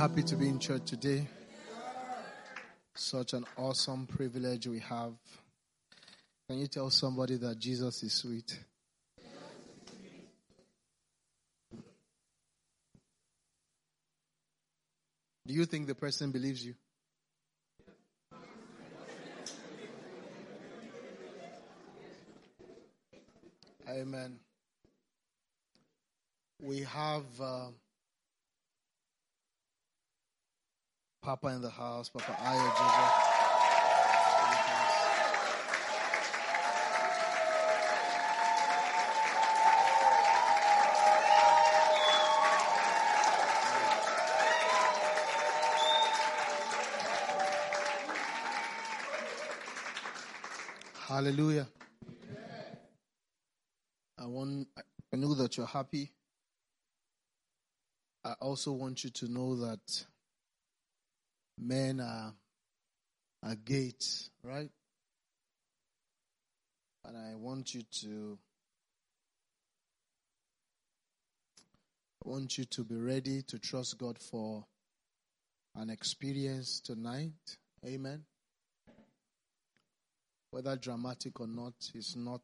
happy to be in church today? Such an awesome privilege we have. Can you tell somebody that Jesus is sweet? Do you think the person believes you? Amen. We have uh, Papa in the house, Papa Ayo Jojo. Hallelujah. I want I know that you're happy. I also want you to know that men are are gates, right? And I want you to I want you to be ready to trust God for an experience tonight. Amen. Whether dramatic or not is not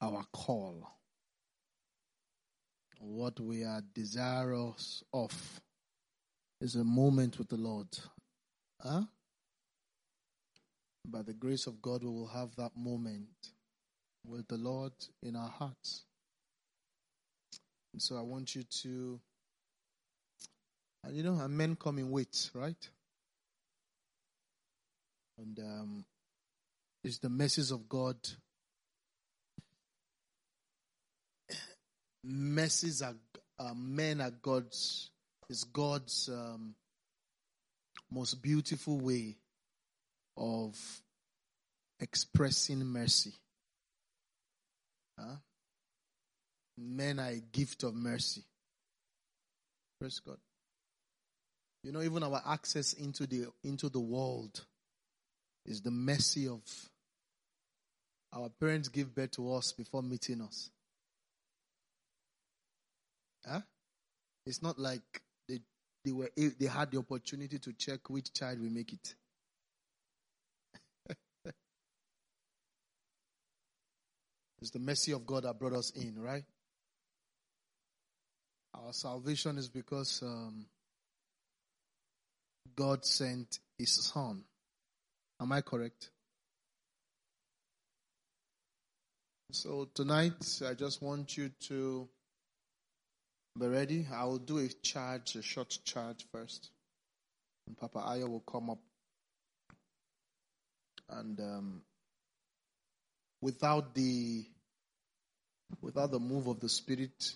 our call. What we are desirous of is a moment with the Lord. Huh? By the grace of God, we will have that moment with the Lord in our hearts. And so I want you to, and you know, and men come in weights, right? And um, it's the message of God mercies are uh, men are God's is God's um, most beautiful way of expressing mercy. Huh? Men are a gift of mercy. Praise God. You know, even our access into the into the world is the mercy of our parents give birth to us before meeting us. Huh? It's not like they were they had the opportunity to check which child will make it. it's the mercy of God that brought us in, right? Our salvation is because um, God sent His Son. Am I correct? So tonight, I just want you to be ready. I will do a charge, a short charge first. And Papa Ayo will come up. And um, without the without the move of the Spirit,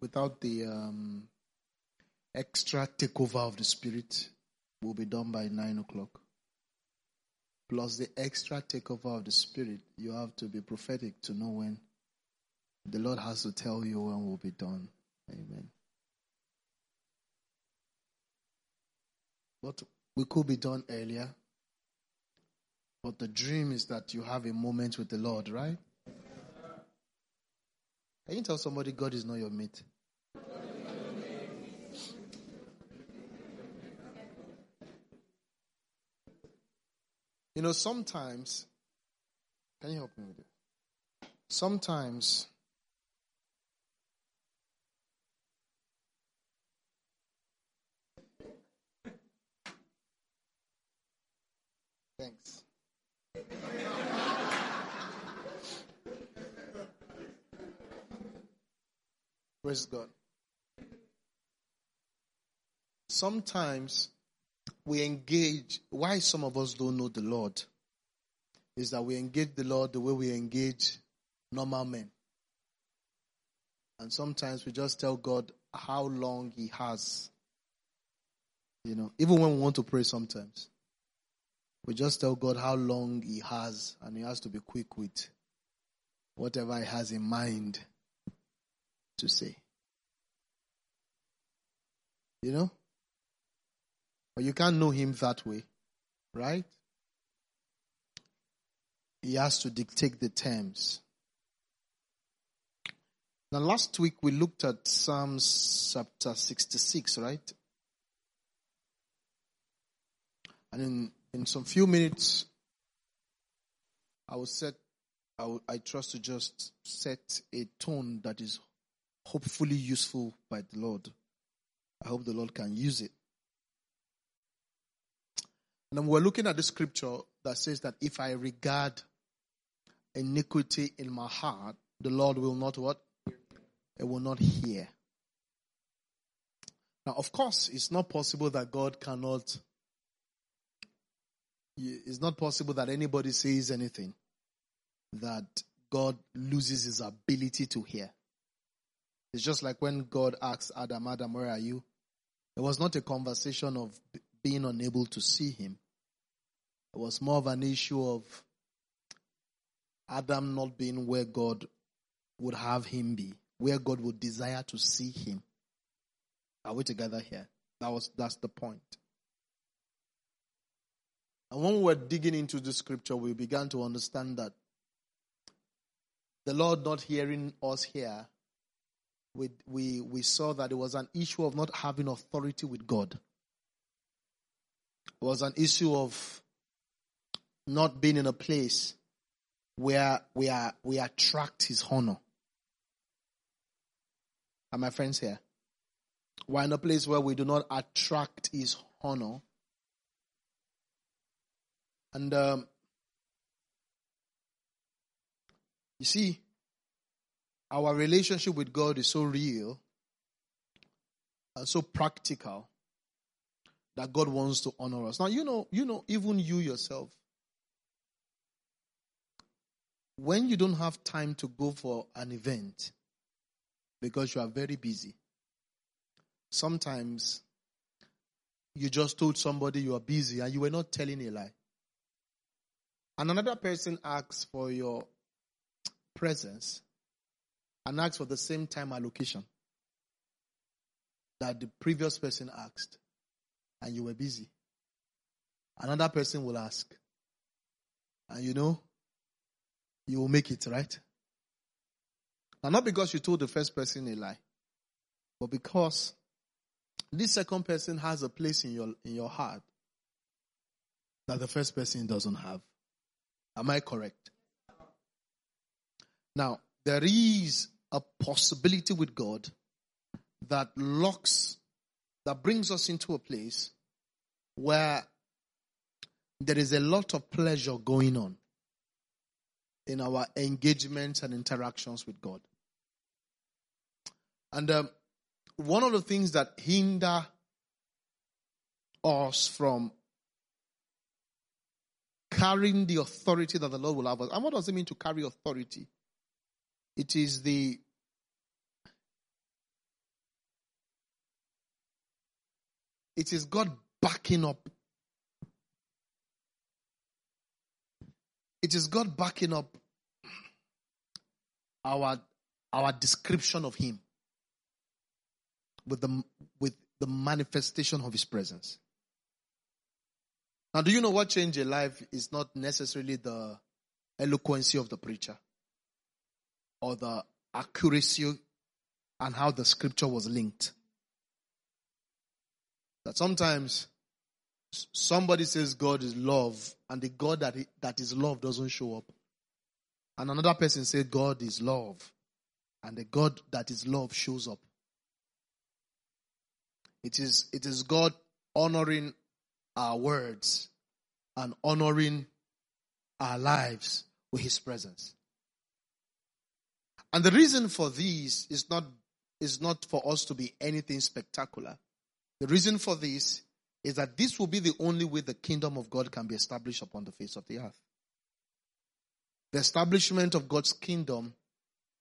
without the um, extra takeover of the Spirit, will be done by nine o'clock. Plus the extra takeover of the Spirit, you have to be prophetic to know when the Lord has to tell you when will be done. Amen. But we could be done earlier. But the dream is that you have a moment with the Lord, right? Can you tell somebody God is not your mate? You know, sometimes, can you help me with it? Sometimes Praise God. Sometimes we engage, why some of us don't know the Lord is that we engage the Lord the way we engage normal men. And sometimes we just tell God how long He has. You know, even when we want to pray sometimes. We just tell God how long He has, and He has to be quick with whatever He has in mind to say. You know? But you can't know Him that way, right? He has to dictate the terms. Now, last week we looked at Psalms chapter 66, right? And in, in some few minutes, I will set, I, will, I trust to just set a tone that is hopefully useful by the Lord. I hope the Lord can use it. And we're looking at the scripture that says that if I regard iniquity in my heart, the Lord will not what? It will not hear. Now, of course, it's not possible that God cannot, it's not possible that anybody says anything that God loses his ability to hear. It's just like when God asks Adam, Adam, where are you? It was not a conversation of being unable to see him. It was more of an issue of Adam not being where God would have him be, where God would desire to see him. Are we together here? That was that's the point. And when we were digging into the scripture, we began to understand that the Lord not hearing us here, we, we, we saw that it was an issue of not having authority with God. It was an issue of not being in a place where we are we attract his honor. Are my friends here? We're in a place where we do not attract his honor. And um, you see, our relationship with God is so real and so practical that God wants to honor us. Now, you know, you know, even you yourself, when you don't have time to go for an event because you are very busy, sometimes you just told somebody you are busy and you were not telling a lie. And another person asks for your presence and asks for the same time allocation that the previous person asked and you were busy. Another person will ask. And you know, you will make it, right? Now, not because you told the first person a lie, but because this second person has a place in your, in your heart that the first person doesn't have. Am I correct? Now, there is a possibility with God that locks, that brings us into a place where there is a lot of pleasure going on in our engagements and interactions with God. And um, one of the things that hinder us from carrying the authority that the Lord will have us. And what does it mean to carry authority? It is the it is God backing up It is God backing up our, our description of Him with the, with the manifestation of His presence. Now, do you know what changed a life is not necessarily the eloquency of the preacher or the accuracy and how the scripture was linked? That sometimes somebody says God is love, and the God that, that is love doesn't show up. And another person says God is love, and the God that is love shows up. It is, it is God honoring our words and honoring our lives with his presence. And the reason for this is not, is not for us to be anything spectacular. The reason for this is that this will be the only way the kingdom of God can be established upon the face of the earth. The establishment of God's kingdom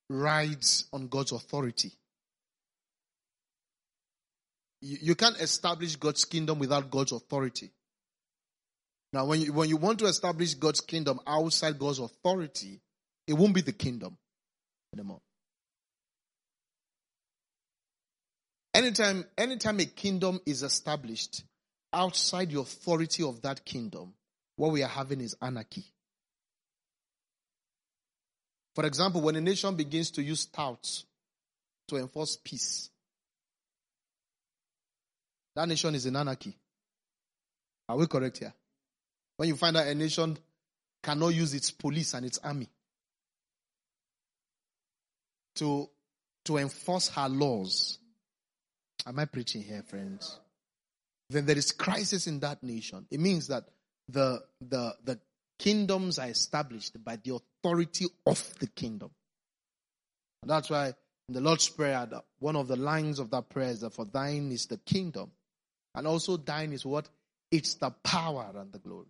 rides on God's authority. You, can't establish God's kingdom without God's authority. Now, when you, when you want to establish God's kingdom outside God's authority, it won't be the kingdom anymore. Anytime, anytime a kingdom is established, outside the authority of that kingdom, what we are having is anarchy. For example, when a nation begins to use touts to enforce peace. That nation is in anarchy. Are we correct here? When you find out a nation cannot use its police and its army to, to enforce her laws. Am I preaching here, friends? Then there is crisis in that nation. It means that the, the, the kingdoms are established by the authority of the kingdom. And that's why in the Lord's Prayer, one of the lines of that prayer is that for thine is the kingdom. And also thine is what? It's the power and the glory.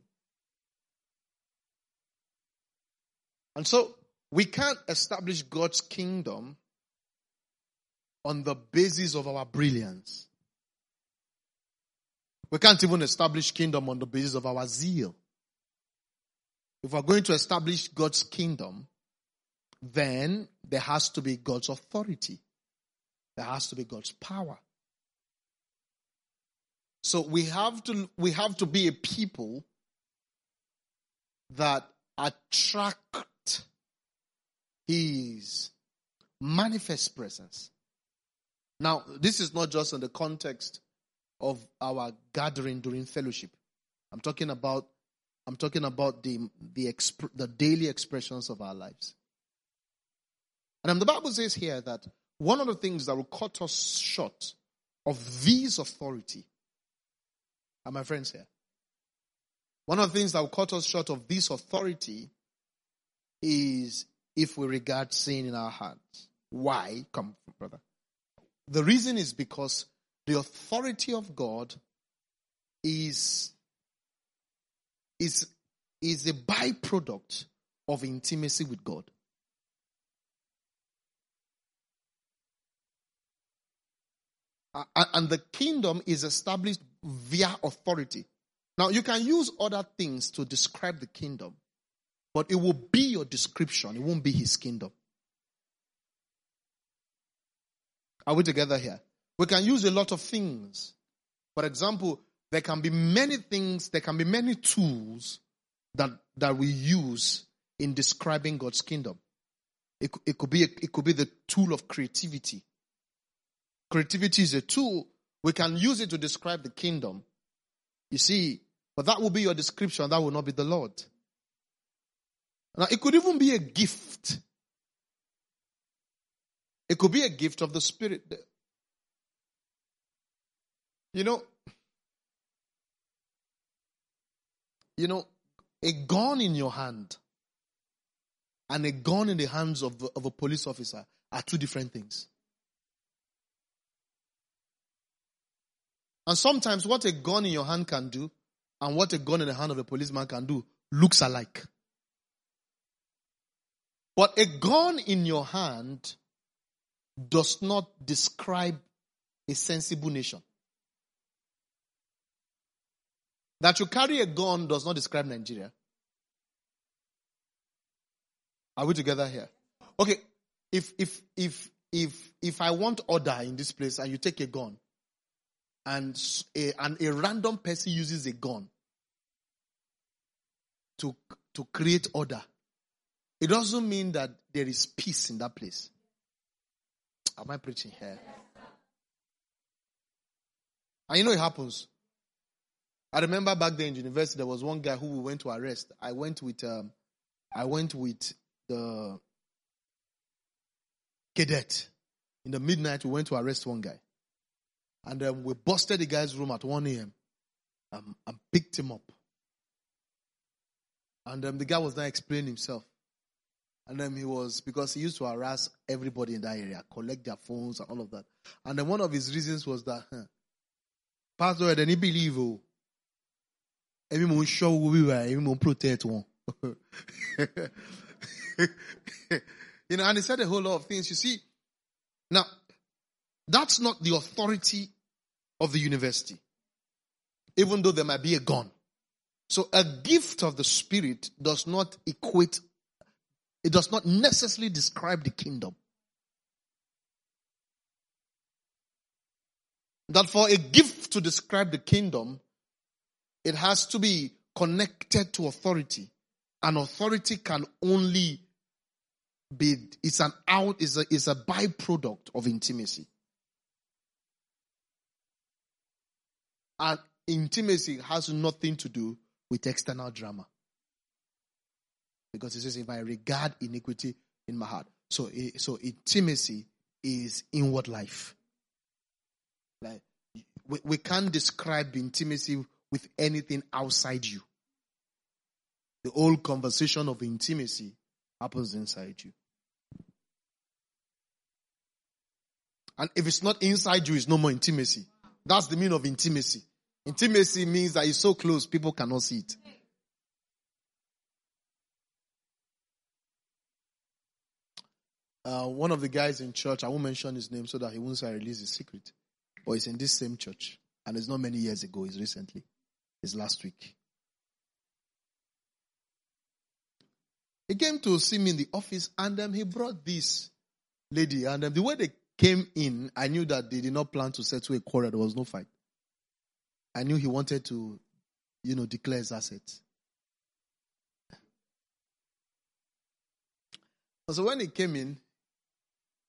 And so we can't establish God's kingdom on the basis of our brilliance. We can't even establish kingdom on the basis of our zeal. If we're going to establish God's kingdom, then there has to be God's authority. There has to be God's power. So we have to, we have to be a people that attract His manifest presence. Now, this is not just in the context of our gathering during fellowship. I'm talking about I'm talking about the the, exp- the daily expressions of our lives. And the Bible says here that one of the things that will cut us short of this authority, are my friends here? One of the things that will cut us short of this authority is if we regard sin in our hearts. Why? Come, brother. The reason is because the authority of God is, is, is a byproduct of intimacy with God. And the kingdom is established via authority. Now, you can use other things to describe the kingdom, but it will be your description, it won't be his kingdom. Are we together here? We can use a lot of things. For example, there can be many things, there can be many tools that, that we use in describing God's kingdom. It, it could be, it could be the tool of creativity. Creativity is a tool. We can use it to describe the kingdom. You see, but that will be your description. That will not be the Lord. Now, it could even be a gift. It could be a gift of the Spirit. You know, you know, a gun in your hand and a gun in the hands of, of a police officer are two different things. And sometimes what a gun in your hand can do and what a gun in the hand of a policeman can do looks alike. But a gun in your hand does not describe a sensible nation. That you carry a gun does not describe Nigeria. Are we together here? Okay, if if if if if I want order in this place and you take a gun, and a, and a random person uses a gun to, to create order, it doesn't mean that there is peace in that place. Am I preaching here? And you know it happens. I remember back then in university there was one guy who we went to arrest. I went with um, I went with the cadet. In the midnight we went to arrest one guy. And um, we busted the guy's room at 1 a.m. Um, and picked him up. And um, the guy was not explaining himself. And then he was, because he used to harass everybody in that area, collect their phones and all of that. And then one of his reasons was that, huh, Pastor, then he believe, oh, everyone show we were, everyone protect one. you know, and he said a whole lot of things. You see, now, that's not the authority of the university, even though there might be a gun. So a gift of the Spirit does not equate, it does not necessarily describe the kingdom. That for a gift to describe the kingdom, it has to be connected to authority. And authority can only be, it's an out, it's a, it's a byproduct of intimacy. And intimacy has nothing to do with external drama. Because it says, if I regard iniquity in my heart. So, so intimacy is inward life. Like, we, we can't describe intimacy with anything outside you. The whole conversation of intimacy happens inside you. And if it's not inside you, it's no more intimacy. That's the meaning of intimacy. Intimacy means that it's so close, people cannot see it. Uh, one of the guys in church, I won't mention his name so that he won't say I release his secret. But he's in this same church. And it's not many years ago, it's recently. It's last week. He came to see me in the office and um, he brought this lady. And um, the way they came in, I knew that they did not plan to settle a quarrel. There was no fight. I knew he wanted to, you know, declare his assets. So when he came in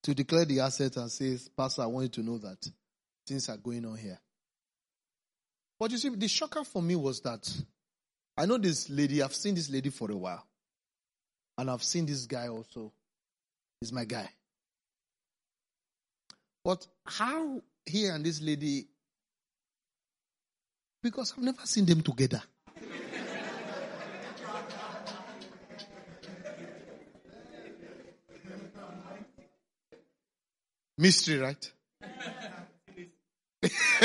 to declare the assets and says, Pastor, I want you to know that things are going on here. But you see, the shocker for me was that I know this lady, I've seen this lady for a while. And I've seen this guy also. He's my guy. But how he and this lady because I've never seen them together. Mystery, right?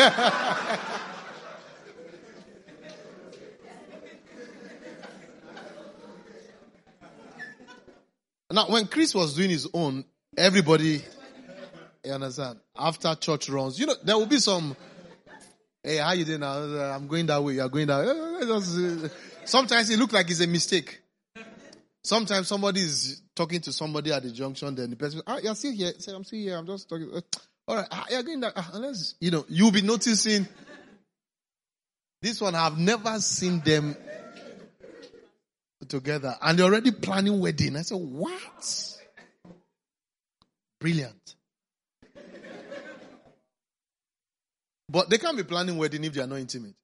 now, when Chris was doing his own, everybody, you understand, after church runs, you know, there will be some Hey, how you doing now? I'm going that way. You're going that way. Sometimes it looks like it's a mistake. Sometimes somebody is talking to somebody at the junction, then the person, ah, you're still here. Say, I'm still here. I'm just talking. All right, ah, you're going that. Ah, unless, you know, you'll be noticing this one. I've never seen them together and they're already planning wedding. I said, what? Brilliant. But they can't be planning wedding if they are not intimate.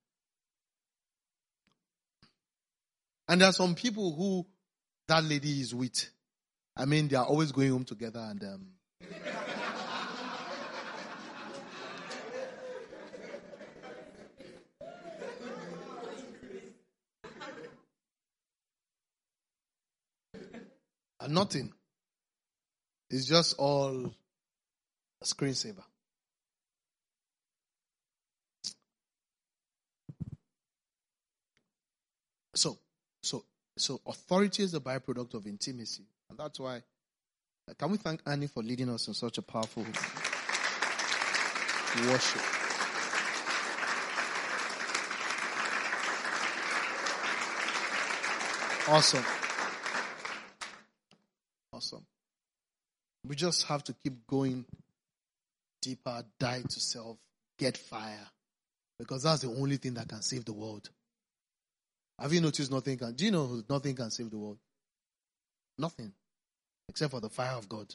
And there are some people who that lady is with. I mean, they are always going home together and um, nothing. It's just all a screensaver. So, so, authority is a byproduct of intimacy. And that's why, uh, can we thank Annie for leading us in such a powerful worship? Awesome. Awesome. We just have to keep going deeper, die to self, get fire. Because that's the only thing that can save the world. Have you noticed nothing can, do you know nothing can save the world? Nothing. Except for the fire of God.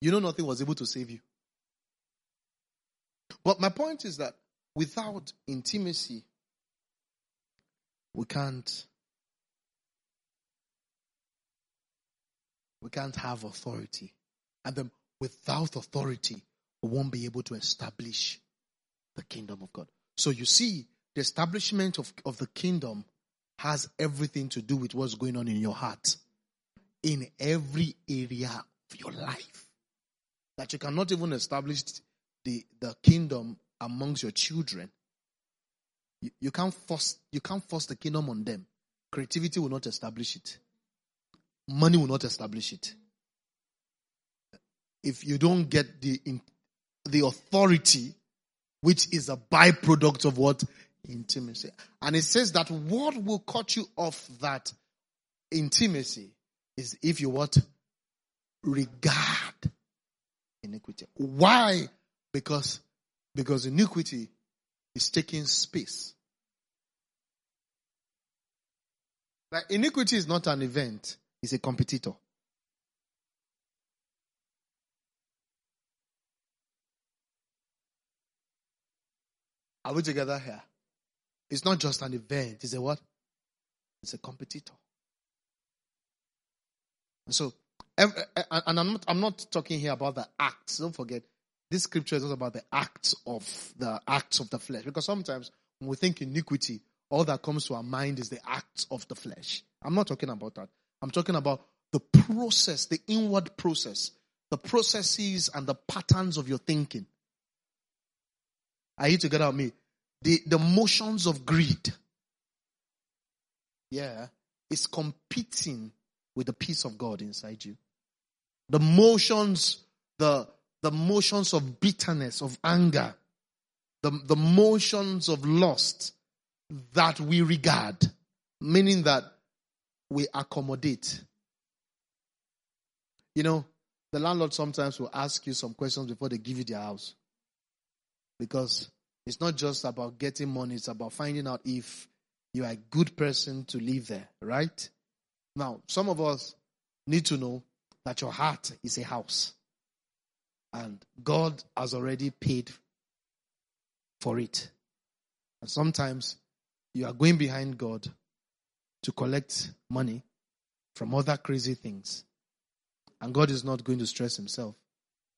You know nothing was able to save you. But my point is that without intimacy, we can't we can't have authority. And then without authority, we won't be able to establish the kingdom of God. So you see, the establishment of, of the kingdom has everything to do with what's going on in your heart in every area of your life. That you cannot even establish the, the kingdom amongst your children. You, you can't force you can't force the kingdom on them. Creativity will not establish it. Money will not establish it. If you don't get the the authority, which is a byproduct of what Intimacy. And it says that what will cut you off that intimacy is if you what? Regard iniquity. Why? Because, because iniquity is taking space. Like iniquity is not an event, it's a competitor. Are we together here? It's not just an event, it's a what? It's a competitor. So, and I'm not, I'm not talking here about the acts. Don't forget, this scripture is not about the acts of the acts of the flesh. Because sometimes when we think iniquity, all that comes to our mind is the acts of the flesh. I'm not talking about that. I'm talking about the process, the inward process, the processes and the patterns of your thinking. Are you together with me? The, the motions of greed. Yeah. Is competing with the peace of God inside you. The motions, the, the motions of bitterness, of anger, the, the motions of lust that we regard, meaning that we accommodate. You know, the landlord sometimes will ask you some questions before they give you their house. Because it's not just about getting money, it's about finding out if you are a good person to live there, right? Now, some of us need to know that your heart is a house. And God has already paid for it. And sometimes you are going behind God to collect money from other crazy things. And God is not going to stress himself.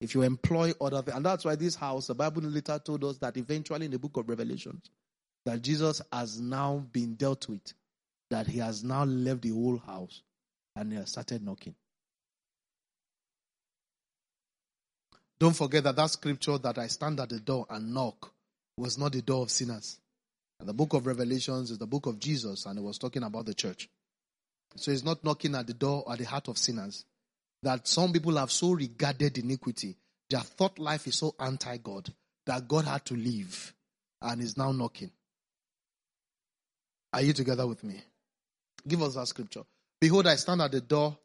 If you employ other things, and that's why this house, the Bible later told us that eventually in the book of Revelations, that Jesus has now been dealt with, that he has now left the whole house and he has started knocking. Don't forget that that scripture that I stand at the door and knock was not the door of sinners. And the book of Revelations is the book of Jesus, and it was talking about the church. So he's not knocking at the door or the heart of sinners. That some people have so regarded iniquity, their thought life is so anti God that God had to leave and is now knocking. Are you together with me? Give us that scripture. Behold, I stand at the door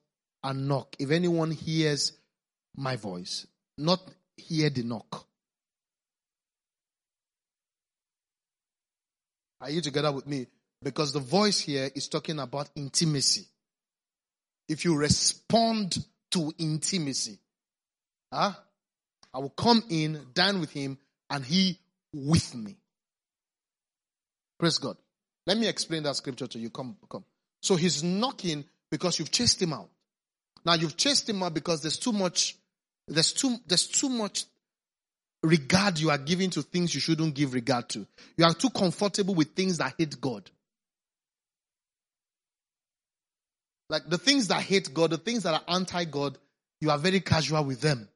and knock. If anyone hears my voice, not hear the knock, Are you together with me? Because the voice here is talking about intimacy. If you respond to intimacy, huh? I will come in, dine with him, and he with me. Praise God. Let me explain that scripture to you. Come, come. So he's knocking because you've chased him out. Now you've chased him out because there's too much, there's too, there's too much regard you are giving to things you shouldn't give regard to. You are too comfortable with things that hate God. Like the things that hate God, the things that are anti God, you are very casual with them.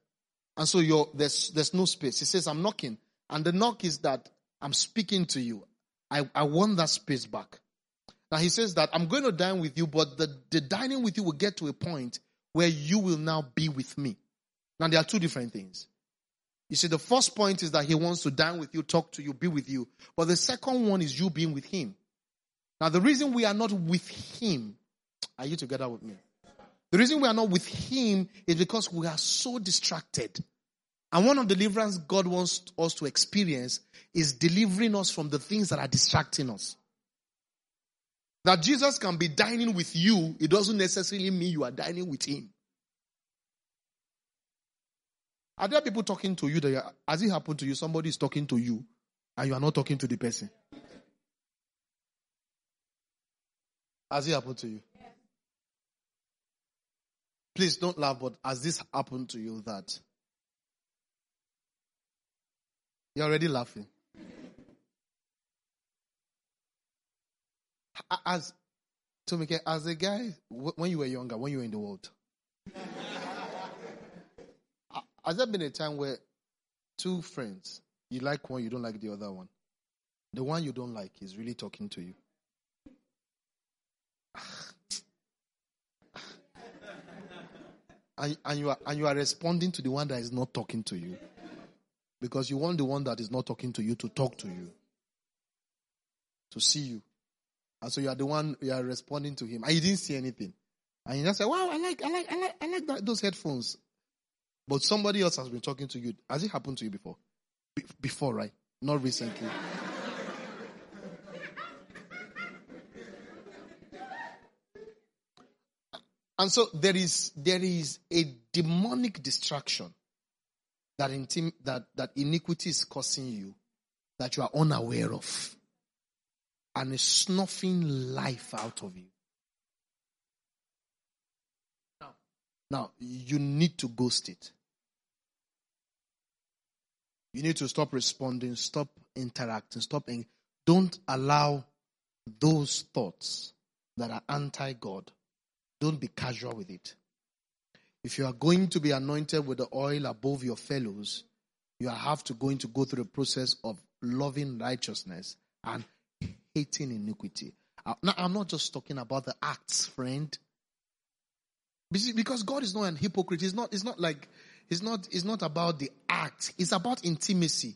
And so you're, there's, there's no space. He says, I'm knocking. And the knock is that I'm speaking to you. I, I want that space back. Now he says that I'm going to dine with you, but the, the dining with you will get to a point where you will now be with me. Now there are two different things. You see, the first point is that he wants to dine with you, talk to you, be with you. But the second one is you being with him. Now, the reason we are not with him, are you together with me? The reason we are not with him is because we are so distracted. And one of the deliverance God wants us to experience is delivering us from the things that are distracting us. That Jesus can be dining with you, it doesn't necessarily mean you are dining with him. Are there people talking to you that has it happened to you? Somebody is talking to you and you are not talking to the person. Has it happened to you? Please don't laugh, but has this happened to you that you're already laughing? As to make it, as a guy, when you were younger, when you were in the world, has there been a time where two friends, you like one, you don't like the other one? The one you don't like is really talking to you. And, and, you are, and you are responding to the one that is not talking to you. Because you want the one that is not talking to you to talk to you, to see you. And so you are the one you are responding to him, and you didn't see anything. And you just say, "Wow, I like, I like, I like, I like that, those headphones." But somebody else has been talking to you. Has it happened to you before? Be- before, right? Not recently. And so there is there is a demonic distraction that that that iniquity is causing you that you are unaware of and is snuffing life out of you. Now, now you need to ghost it. You need to stop responding, stop interacting, stop. In, don't allow those thoughts that are anti God. Don't be casual with it. If you are going to be anointed with the oil above your fellows, you have to going to go through the process of loving righteousness and hating iniquity. Uh, now, I'm not just talking about the acts, friend. Because God is not an hypocrite. It's not, it's not like, it's not, it's not about the act. It's about intimacy.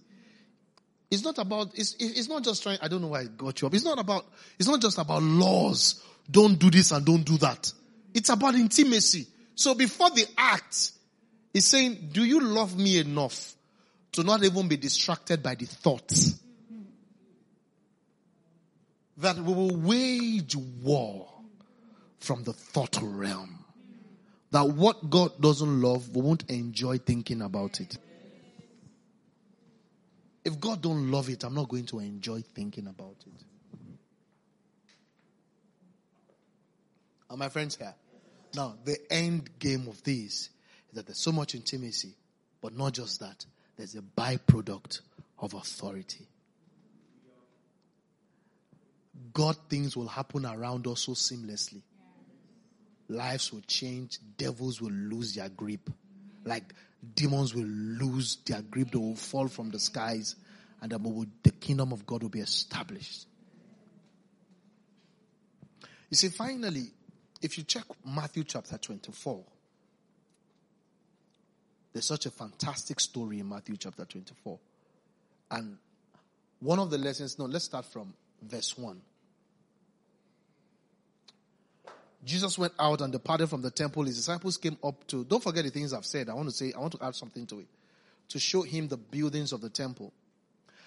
It's not about, it's, it's not just trying, I don't know why I got you up. It's not about, it's not just about laws. Don't do this and don't do that. It's about intimacy. So before the act, he's saying, do you love me enough to not even be distracted by the thoughts? That we will wage war from the thought realm. That what God doesn't love, we won't enjoy thinking about it. If God don't love it, I'm not going to enjoy thinking about it. Are my friends here? Now, the end game of this is that there's so much intimacy, but not just that. There's a byproduct of authority. God things will happen around us so seamlessly. Lives will change. Devils will lose their grip. Like demons will lose their grip. They will fall from the skies and the kingdom of God will be established. You see, finally, if you check Matthew chapter 24, there's such a fantastic story in Matthew chapter 24. And one of the lessons, no, let's start from verse 1. Jesus went out and departed from the temple. His disciples came up to, don't forget the things I've said. I want to say, I want to add something to it. To show him the buildings of the temple.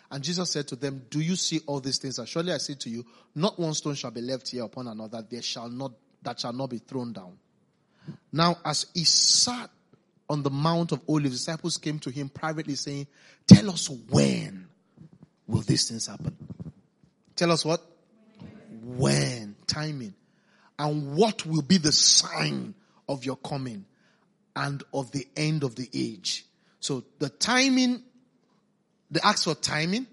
And Jesus said to them, Do you see all these things? And surely I say to you, not one stone shall be left here upon another. There shall not that shall not be thrown down. Now, as he sat on the Mount of Olives, disciples came to him privately saying, Tell us when will these things happen? Tell us what? When. Timing. And what will be the sign of your coming and of the end of the age? So the timing, they ask for timing,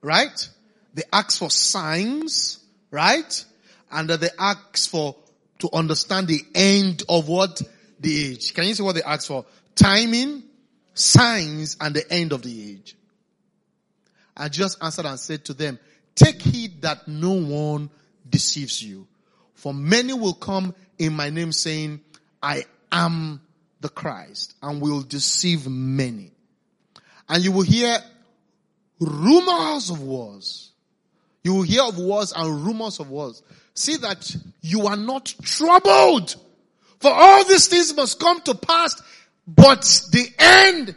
right? They ask for signs, right? And they ask for to understand the end of what? The age. Can you see what they ask for? Timing, signs, and the end of the age. I just answered and said to them, take heed that no one deceives you. For many will come in my name saying, I am the Christ and will deceive many. And you will hear rumors of wars. You will hear of wars and rumors of wars. See that you are not troubled. For all these things must come to pass, but the end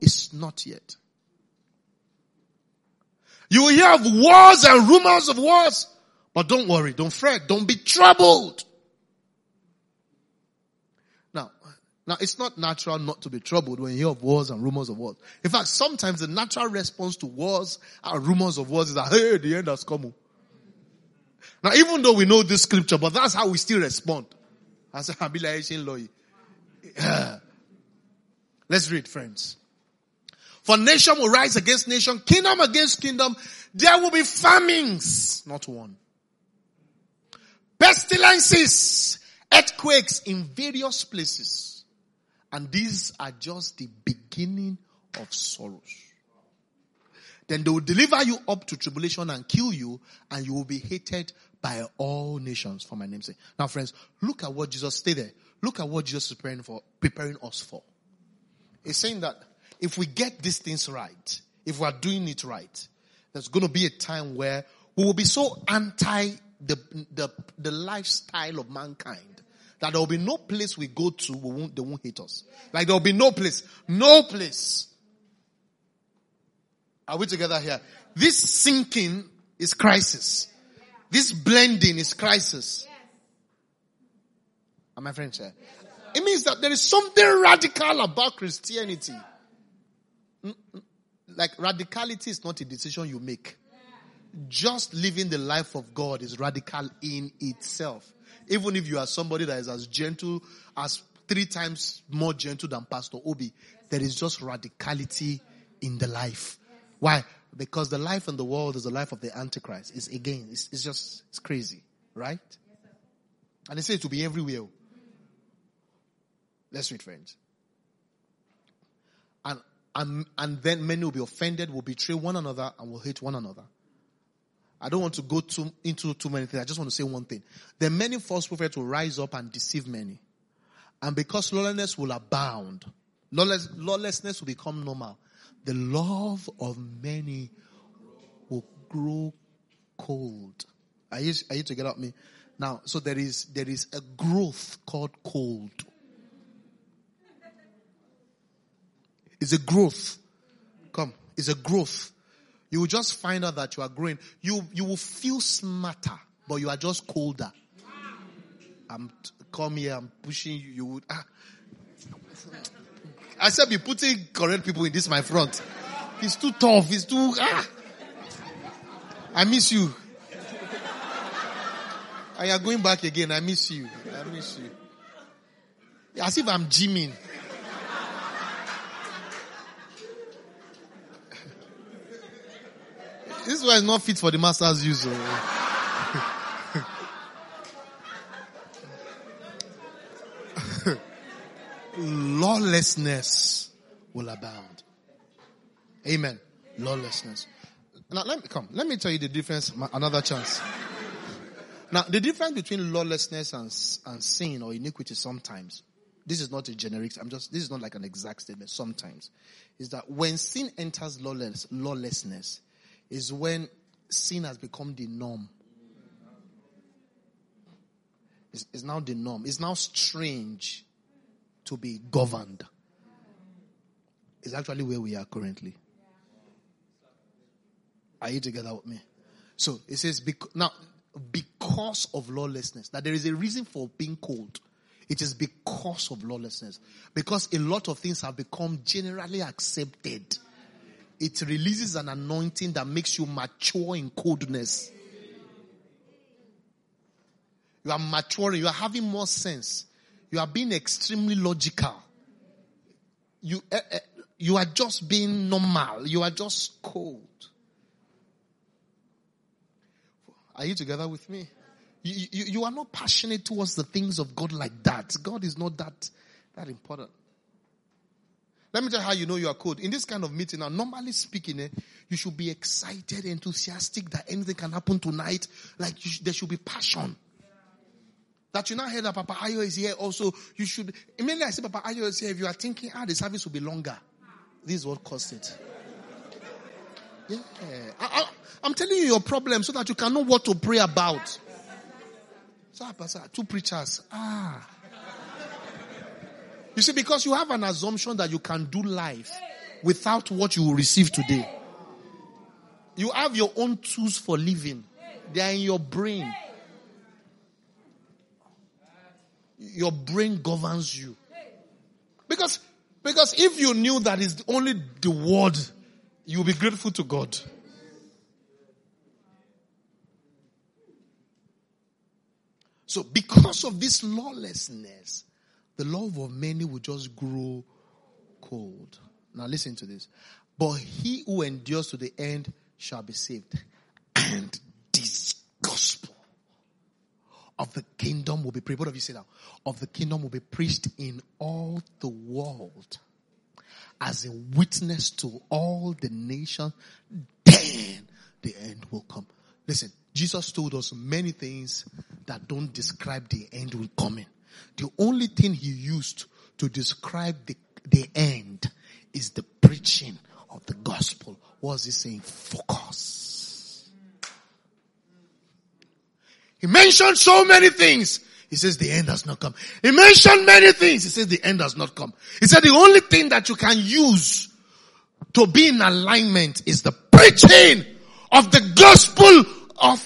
is not yet. You will hear of wars and rumors of wars, but don't worry, don't fret, don't be troubled. Now, now it's not natural not to be troubled when you hear of wars and rumors of wars. In fact, sometimes the natural response to wars and rumors of wars is that, hey, the end has come. Now, even though we know this scripture, but that's how we still respond. As. Let's read, friends. For nation will rise against nation, kingdom against kingdom. There will be famines, not one. Pestilences, earthquakes in various places. And these are just the beginning of sorrows. Then they will deliver you up to tribulation and kill you, and you will be hated by all nations for my name's sake. Now, friends, look at what Jesus, stay there. Look at what Jesus is preparing for, preparing us for. He's saying that if we get these things right, if we are doing it right, there's going to be a time where we will be so anti the, the, the lifestyle of mankind that there will be no place we go to, we won't, they won't hate us. Like there will be no place, no place. Are we together here? This sinking is crisis. This blending is crisis. Am my friends here? Eh? It means that there is something radical about Christianity. Mm, mm. like radicality is not a decision you make. Just living the life of God is radical in itself. Even if you are somebody that is as gentle as three times more gentle than Pastor Obi, there is just radicality in the life. Why? Because the life in the world is the life of the Antichrist. It's again, it's, it's just, it's crazy, right? And they say it will be everywhere. Let's read, friends. And, and, and then many will be offended, will betray one another, and will hate one another. I don't want to go too, into too many things. I just want to say one thing. The many false prophets will rise up and deceive many. And because lawlessness will abound, lawless, lawlessness will become normal. The love of many will grow cold. Are you, are you together with me? Now, so there is, there is a growth called cold. It's a growth. Come. It's a growth. You will just find out that you are growing. You, you will feel smarter, but you are just colder. I'm, come here, I'm pushing you. You would, ah. I said be putting correct people in this my front. It's too tough. It's too, ah. I miss you. And you're going back again. I miss you. I miss you. As if I'm gymming. This one is not fit for the master's use. Oh. Lawlessness will abound. Amen. Lawlessness. Now let me come. Let me tell you the difference. Another chance. Now the difference between lawlessness and, and sin or iniquity sometimes. This is not a generic. I'm just. This is not like an exact statement. Sometimes, is that when sin enters lawless, lawlessness, is when sin has become the norm. It's, it's now the norm. It's now strange to be governed. Is actually where we are currently. Are you together with me? So it says, now, because of lawlessness, that there is a reason for being cold. It is because of lawlessness. Because a lot of things have become generally accepted it releases an anointing that makes you mature in coldness. You are maturing, you are having more sense. You are being extremely logical. You, uh, uh, you are just being normal. You are just cold. Are you together with me? You, you, you are not passionate towards the things of God like that. God is not that, that important. Let me tell you how you know you are cold. In this kind of meeting, now, normally speaking, eh, you should be excited, enthusiastic that anything can happen tonight. Like there should be passion. That you now hear that Papa Ayo is here also. You should, immediately I say Papa Ayo is here, if you are thinking, ah, the service will be longer. This is what caused it. Yeah. I, am telling you your problem so that you can know what to pray about. So, Pastor, two preachers. Ah. You see, because you have an assumption that you can do life without what you will receive today. You have your own tools for living. They are in your brain. Your brain governs you. Because, because if you knew that is only the word, you'll be grateful to God. So because of this lawlessness, the love of many will just grow cold. Now listen to this. But he who endures to the end shall be saved. And of the kingdom will be preached. What have you said now? Of the kingdom will be preached in all the world as a witness to all the nations. Then the end will come. Listen, Jesus told us many things that don't describe the end will coming. The only thing he used to describe the, the end is the preaching of the gospel. What was he saying? Focus. He mentioned so many things. He says the end has not come. He mentioned many things. He says the end has not come. He said the only thing that you can use to be in alignment is the preaching of the gospel of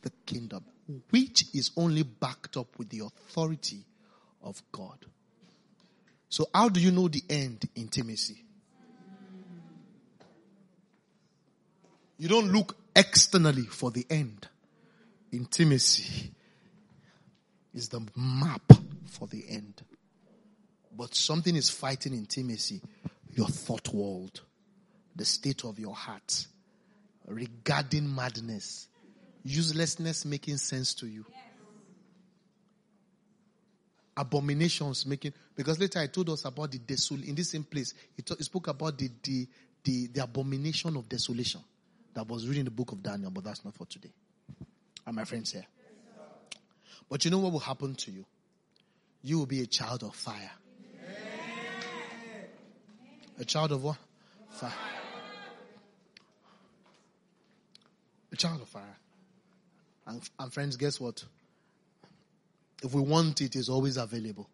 the kingdom which is only backed up with the authority of God. So how do you know the end? Intimacy. You don't look externally for the end. Intimacy is the map for the end. But something is fighting intimacy. Your thought world, the state of your heart regarding madness, uselessness making sense to you. Abominations making, because later I told us about the desolation in this same place. He, he spoke about the, the, the, the abomination of desolation that was reading the book of Daniel, but that's not for today. Are my friends here? But you know what will happen to you? You will be a child of fire. A child of what? Fire. A child of fire. And, and friends, guess what? If we want it, it's always available.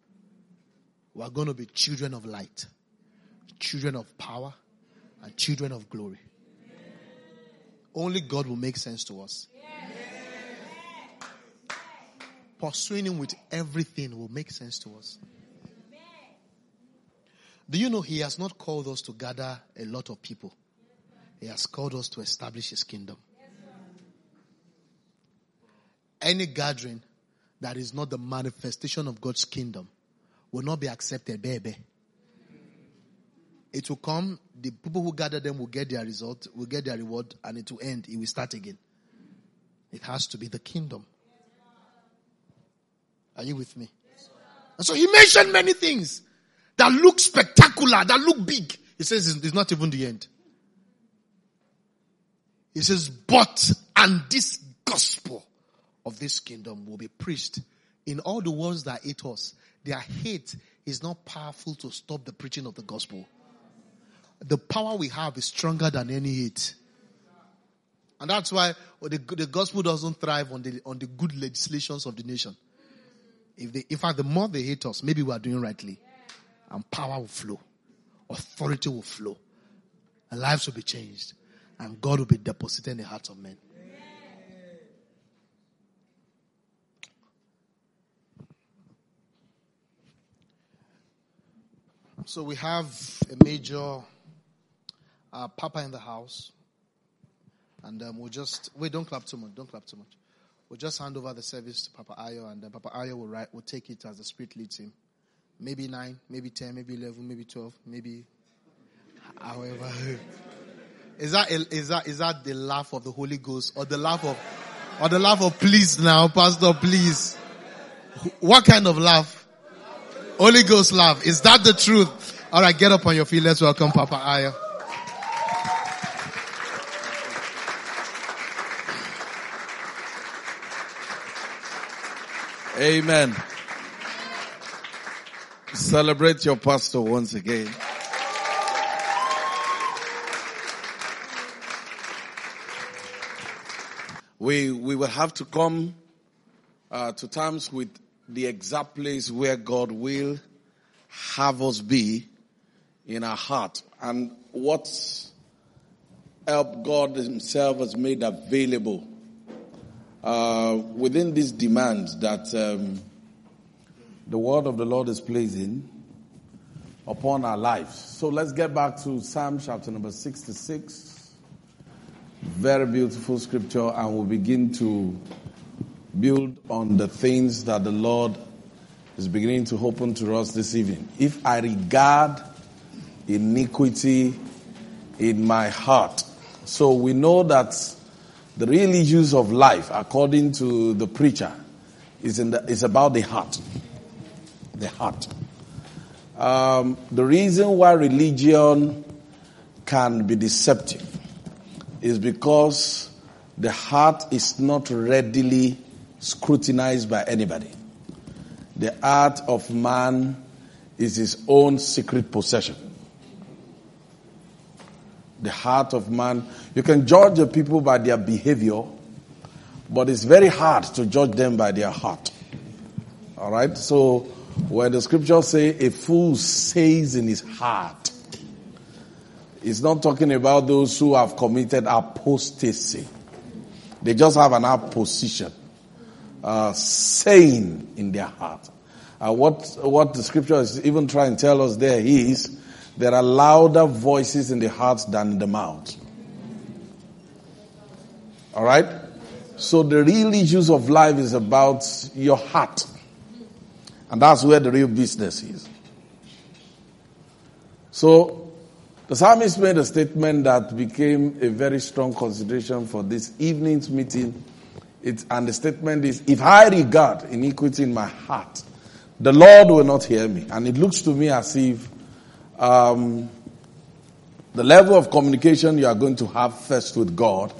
We are going to be children of light, children of power, and children of glory. Only God will make sense to us. Pursuing Him with everything will make sense to us. Do you know He has not called us to gather a lot of people? He has called us to establish His kingdom. Any gathering that is not the manifestation of God's kingdom will not be accepted, baby. It will come, the people who gather them will get their result, will get their reward, and it will end. It will start again. It has to be the kingdom. Are you with me? And so he mentioned many things that look spectacular, that look big. He says it's not even the end. He says, but, and this gospel of this kingdom will be preached in all the worlds that hate us. Their hate is not powerful to stop the preaching of the gospel. The power we have is stronger than any hate. And that's why the, the gospel doesn't thrive on the, on the good legislations of the nation. If they, in fact, the more they hate us, maybe we are doing rightly. And power will flow. Authority will flow. And lives will be changed. And God will be deposited in the hearts of men. So we have a major uh, papa in the house. And um, we'll just, wait, don't clap too much. Don't clap too much. We'll just hand over the service to Papa Ayo, and then Papa Ayo will write, will take it as the Spirit leads him. Maybe nine, maybe ten, maybe eleven, maybe twelve, maybe however. is that is that is that the laugh of the Holy Ghost or the laugh of or the laugh of please now, Pastor, please? What kind of laugh? Holy Ghost laugh. Is that the truth? All right, get up on your feet. Let's welcome Papa Ayo. Amen. Celebrate your pastor once again. We, we will have to come uh, to terms with the exact place where God will have us be in our heart and what help God himself has made available uh, within this demand that um, the word of the Lord is placing upon our lives. So let's get back to Psalm chapter number 66. Very beautiful scripture, and we'll begin to build on the things that the Lord is beginning to open to us this evening. If I regard iniquity in my heart, so we know that the real issues of life, according to the preacher, is, in the, is about the heart. The heart. Um, the reason why religion can be deceptive is because the heart is not readily scrutinized by anybody. The heart of man is his own secret possession the heart of man. You can judge the people by their behavior, but it's very hard to judge them by their heart. All right? So, where the scriptures say a fool says in his heart, it's not talking about those who have committed apostasy. They just have an opposition, uh, saying in their heart. Uh, what, what the scripture is even trying to tell us there is there are louder voices in the heart than in the mouth. All right? So the real issues of life is about your heart. And that's where the real business is. So the psalmist made a statement that became a very strong consideration for this evening's meeting. It, and the statement is, if I regard iniquity in my heart, the Lord will not hear me. And it looks to me as if um, the level of communication you are going to have first with God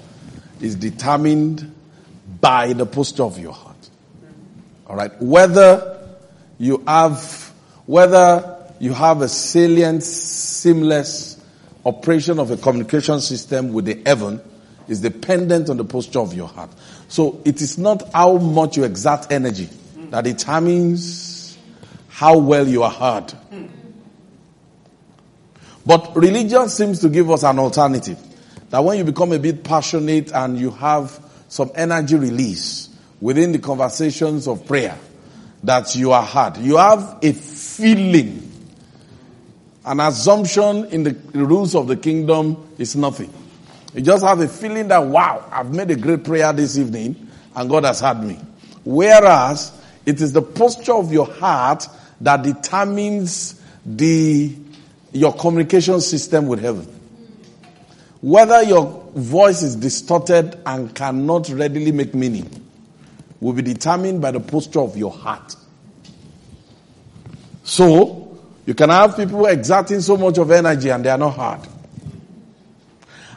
is determined by the posture of your heart. All right. Whether you have, whether you have a salient, seamless operation of a communication system with the heaven is dependent on the posture of your heart. So it is not how much you exert energy that determines how well you are heard. But religion seems to give us an alternative. That when you become a bit passionate and you have some energy release within the conversations of prayer, that you are heard. You have a feeling. An assumption in the rules of the kingdom is nothing. You just have a feeling that, wow, I've made a great prayer this evening and God has heard me. Whereas it is the posture of your heart that determines the your communication system with heaven. Whether your voice is distorted and cannot readily make meaning will be determined by the posture of your heart. So, you can have people exerting so much of energy and they are not hard.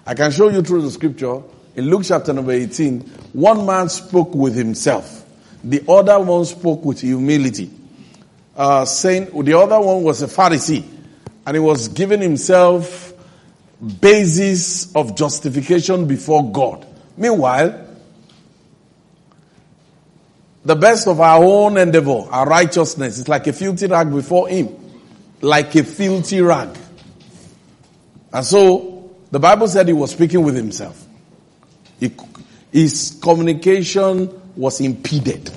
I can show you through the scripture in Luke chapter number 18. One man spoke with himself. The other one spoke with humility. Uh, saying, the other one was a Pharisee and he was giving himself basis of justification before God. Meanwhile, the best of our own endeavor, our righteousness, is like a filthy rag before him. Like a filthy rag. And so, the Bible said he was speaking with himself. He, his communication was impeded.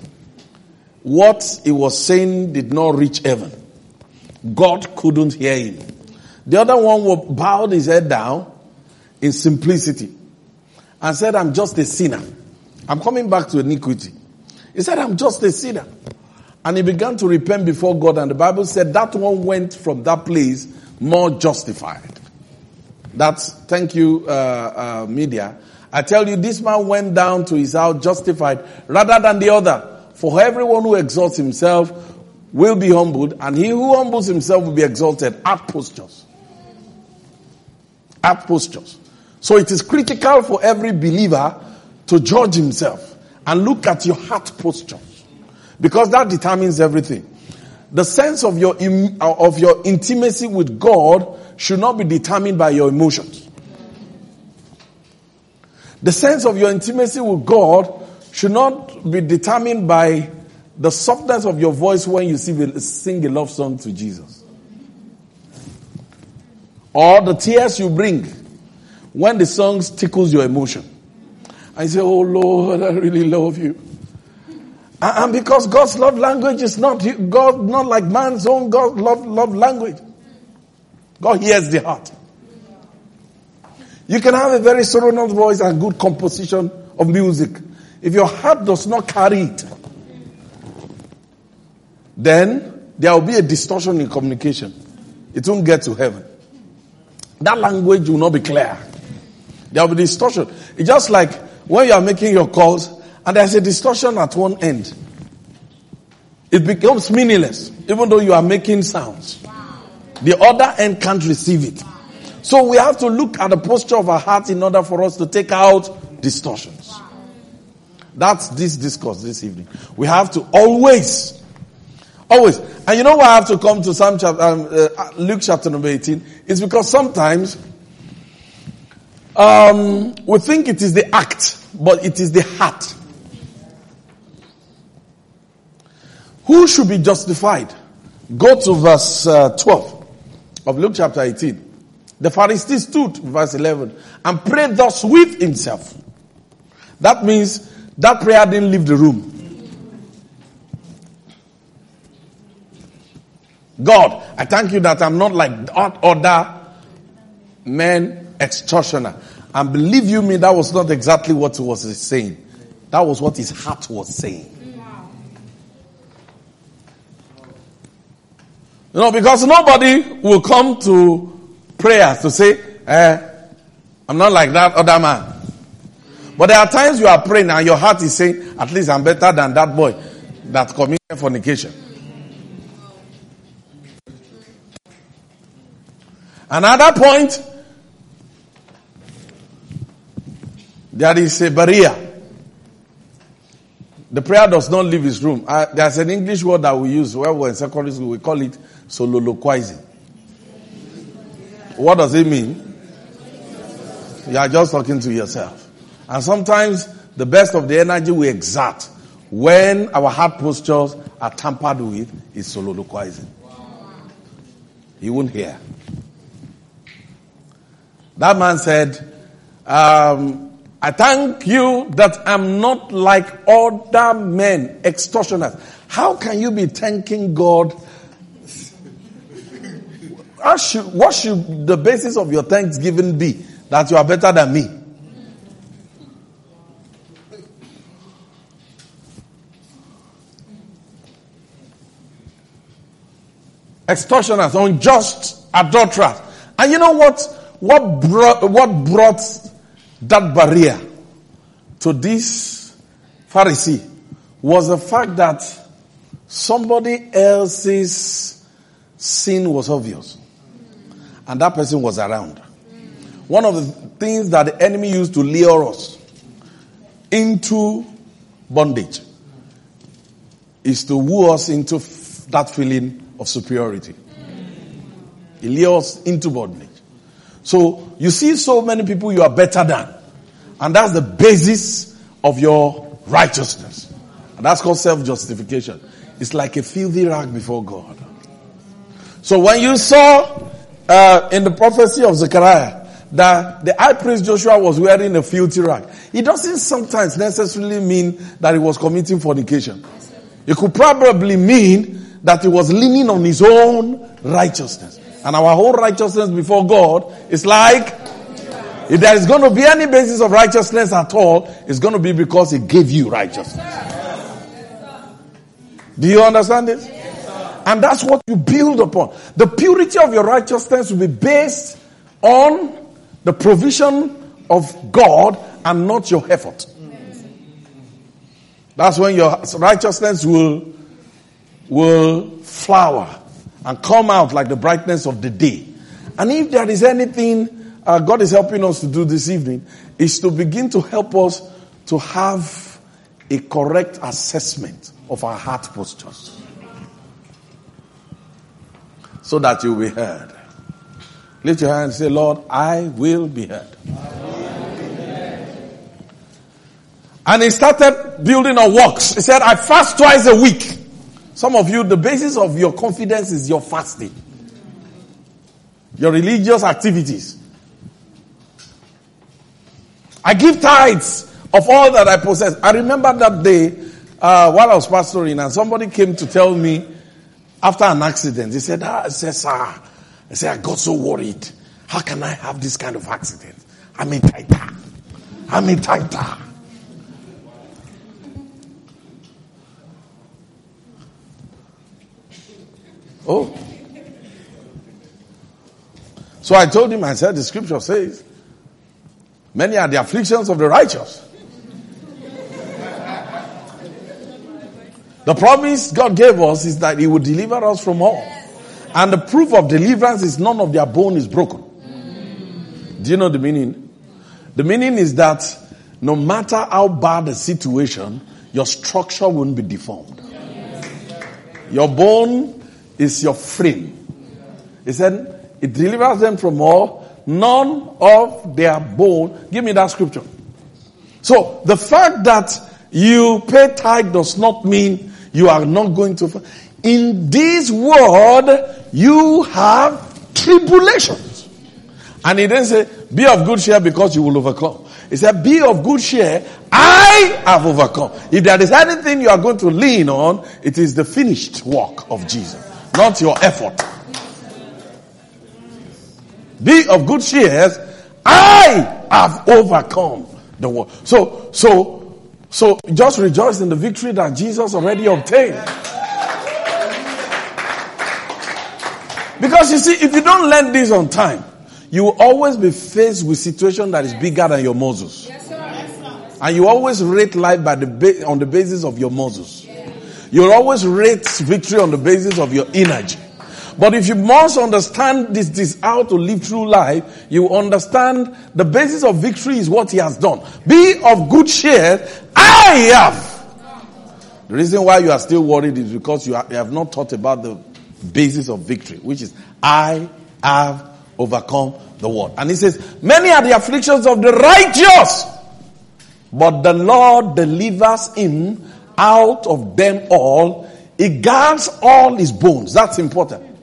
What he was saying did not reach heaven. God couldn't hear him. The other one bowed his head down in simplicity and said, I'm just a sinner. I'm coming back to iniquity. He said, I'm just a sinner. And he began to repent before God and the Bible said that one went from that place more justified. That's, thank you, uh, uh, media. I tell you, this man went down to his house justified rather than the other. For everyone who exalts himself will be humbled, and he who humbles himself will be exalted at postures. At postures. So it is critical for every believer to judge himself and look at your heart posture. Because that determines everything. The sense of your, uh, of your intimacy with God should not be determined by your emotions. The sense of your intimacy with God should not be determined by the softness of your voice when you sing a love song to Jesus. Or the tears you bring when the song tickles your emotion. I say, Oh Lord, I really love you. And because God's love language is not God, not like man's own God love, love language. God hears the heart. You can have a very sonorous voice and good composition of music. If your heart does not carry it, then there will be a distortion in communication. It won't get to heaven. That language will not be clear. There will be distortion. It's just like when you are making your calls and there's a distortion at one end. It becomes meaningless, even though you are making sounds. The other end can't receive it. So we have to look at the posture of our heart in order for us to take out distortions. That's this discourse this evening. We have to always Always. And you know why I have to come to Psalm chapter, um, uh, Luke chapter number 18? It's because sometimes um, we think it is the act, but it is the heart. Who should be justified? Go to verse uh, 12 of Luke chapter 18. The Pharisee stood, verse 11, and prayed thus with himself. That means that prayer didn't leave the room. God, I thank you that I'm not like other men extortioner. And believe you me, that was not exactly what he was saying. That was what his heart was saying. You know, because nobody will come to prayer to say, eh, I'm not like that other man. But there are times you are praying and your heart is saying, at least I'm better than that boy that committed fornication. Another point, there is a barrier. The prayer does not leave his room. Uh, there's an English word that we use when we're in secondary school. We call it soliloquizing. What does it mean? You are just talking to yourself. And sometimes the best of the energy we exert when our heart postures are tampered with is soliloquizing. He won't hear. That man said, um, I thank you that I'm not like other men, extortioners. How can you be thanking God? Should, what should the basis of your thanksgiving be? That you are better than me. Extortioners, unjust, adulterers. And you know what? What brought, what brought that barrier to this Pharisee was the fact that somebody else's sin was obvious. And that person was around. One of the things that the enemy used to lure us into bondage is to woo us into that feeling of superiority. He lures us into bondage. So you see so many people you are better than. And that's the basis of your righteousness. And that's called self-justification. It's like a filthy rag before God. So when you saw uh, in the prophecy of Zechariah that the high priest Joshua was wearing a filthy rag. It doesn't sometimes necessarily mean that he was committing fornication. It could probably mean that he was leaning on his own righteousness. And our whole righteousness before God is like, if there is going to be any basis of righteousness at all, it's going to be because he gave you righteousness. Do you understand this? And that's what you build upon. The purity of your righteousness will be based on the provision of God and not your effort. That's when your righteousness will, will flower and come out like the brightness of the day. And if there is anything uh, God is helping us to do this evening, is to begin to help us to have a correct assessment of our heart postures so that you'll be heard. Lift your hand and say, Lord, I will be heard. And he started building on works. He said, I fast twice a week. Some of you, the basis of your confidence is your fasting. Your religious activities. I give tithes of all that I possess. I remember that day uh, while I was pastoring and somebody came to tell me after an accident. He said, ah, I said, sir, I said, I got so worried. How can I have this kind of accident? I'm a tither. I'm a tither. Oh. So I told him, I said, the scripture says, many are the afflictions of the righteous. the promise God gave us is that He would deliver us from all. And the proof of deliverance is none of their bone is broken. Do you know the meaning? The meaning is that no matter how bad the situation, your structure won't be deformed. Your bone is your frame. He said, it delivers them from all, none of their bone. Give me that scripture. So the fact that you pay tithe does not mean you are not going to. In this world, you have tribulations. And he didn't say, be of good cheer because you will overcome. He said, be of good cheer. I have overcome. If there is anything you are going to lean on, it is the finished work of Jesus not your effort. Be of good cheer. I have overcome the world. So, so, so just rejoice in the victory that Jesus already obtained. Because you see, if you don't learn this on time, you will always be faced with situation that is bigger than your muscles. And you always rate life by the ba- on the basis of your muscles. You'll always rate victory on the basis of your energy. But if you must understand this, this how to live through life, you understand the basis of victory is what he has done. Be of good cheer. I have. The reason why you are still worried is because you, are, you have not thought about the basis of victory, which is I have overcome the world. And he says, many are the afflictions of the righteous, but the Lord delivers him out of them all. He guards all his bones. That's important.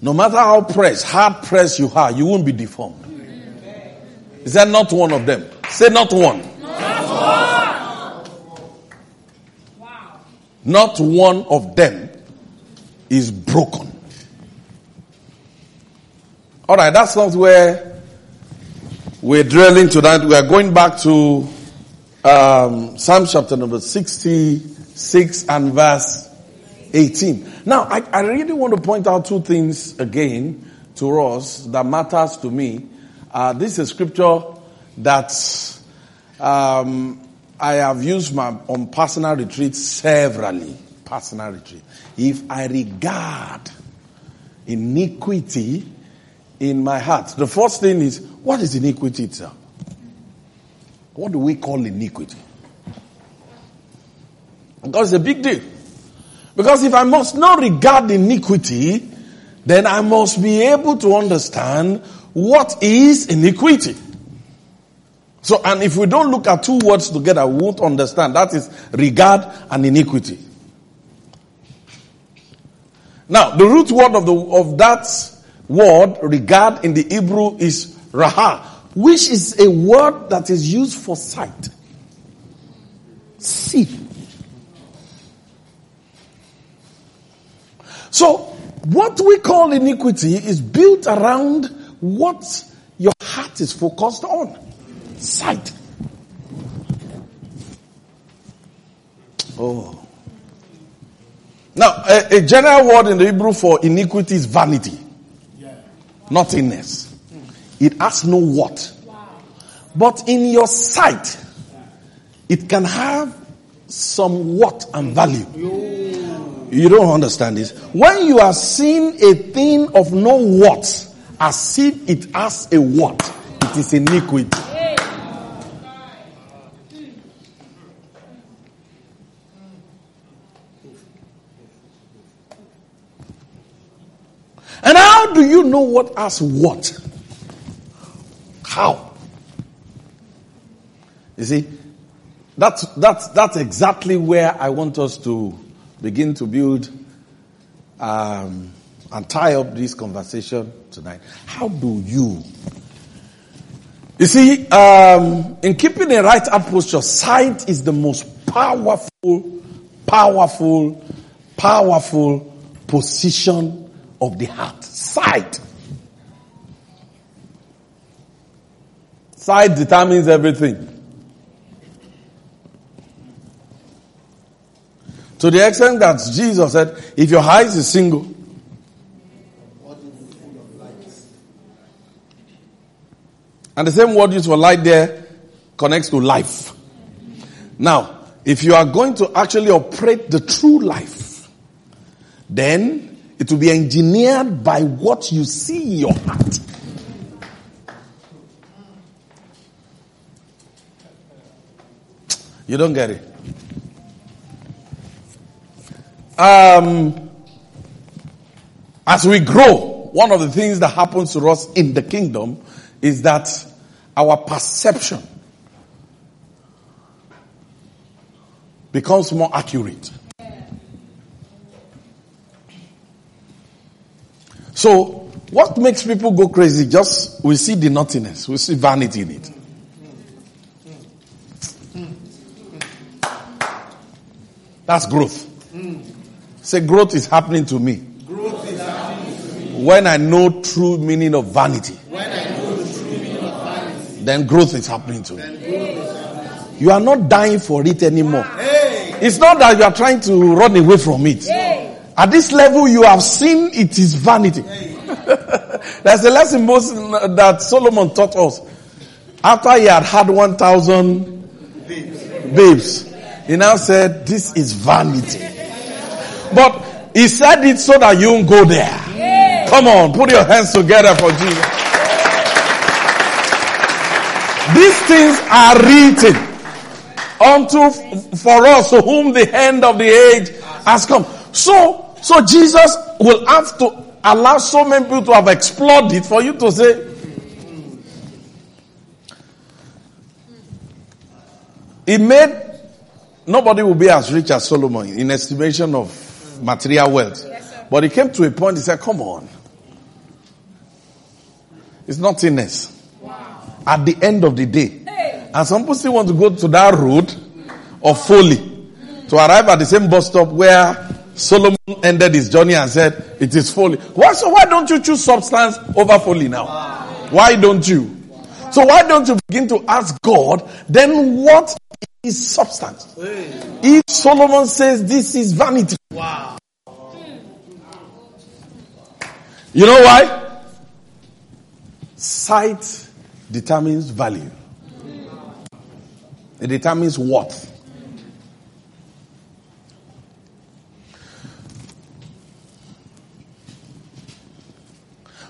No matter how pressed, hard pressed you are, you won't be deformed. Is that not one of them? Say not one. Not one. Not one of them is broken. All right, that's not where we're drilling tonight. We are going back to um, Psalm chapter number 66 and verse 18. Now, I, I really want to point out two things again to us that matters to me. Uh, this is a scripture that um, I have used my, on personal retreats severally. Personal retreat. If I regard iniquity in my heart, the first thing is, what is iniquity itself? What do we call iniquity? Because it's a big deal. Because if I must not regard iniquity, then I must be able to understand what is iniquity. So, and if we don't look at two words together, we won't understand. That is regard and iniquity. Now, the root word of the, of that word, regard in the Hebrew is raha, which is a word that is used for sight. See. So, what we call iniquity is built around what your heart is focused on. Sight. Oh. Now, a, a, general word in the Hebrew for iniquity is vanity. Nothingness. It has no what. But in your sight, it can have some what and value. You don't understand this. When you are seeing a thing of no what, as if it has a what, it is iniquity. And how do you know what as what? How? You see, that's, that's, that's exactly where I want us to begin to build um, and tie up this conversation tonight. How do you? You see, um, in keeping a right hand posture, sight is the most powerful, powerful, powerful position of the heart. Sight. Sight determines everything. To the extent that Jesus said, if your eyes is single, and the same word used for light there connects to life. Now, if you are going to actually operate the true life, then it will be engineered by what you see in your heart. You don't get it. Um, as we grow, one of the things that happens to us in the kingdom is that our perception becomes more accurate. So, what makes people go crazy? Just we see the nothingness, we see vanity in it. That's growth. Say, growth is happening to me. Growth is happening to me. When I know true meaning of vanity. When I know the true meaning of vanity. Then growth is happening to me. Then growth is happening. You are not dying for it anymore. It's not that you are trying to run away from it. At this level, you have seen it is vanity. That's the lesson most that Solomon taught us. After he had had 1,000 babes, he now said, this is vanity. But he said it so that you won't go there. Come on, put your hands together for Jesus. These things are written unto for us to whom the end of the age has come. So, so Jesus will have to allow so many people to have explored it for you to say, He made nobody will be as rich as Solomon in estimation of material wealth. but he came to a point, he said, Come on. It's nothingness. At the end of the day. And some people still want to go to that road of folly to arrive at the same bus stop where Solomon ended his journey and said, It is folly. Why, so why don't you choose substance over folly now? Why don't you? So why don't you begin to ask God, then what is substance? If Solomon says this is vanity. Wow. You know why? Sight determines value. It determines worth.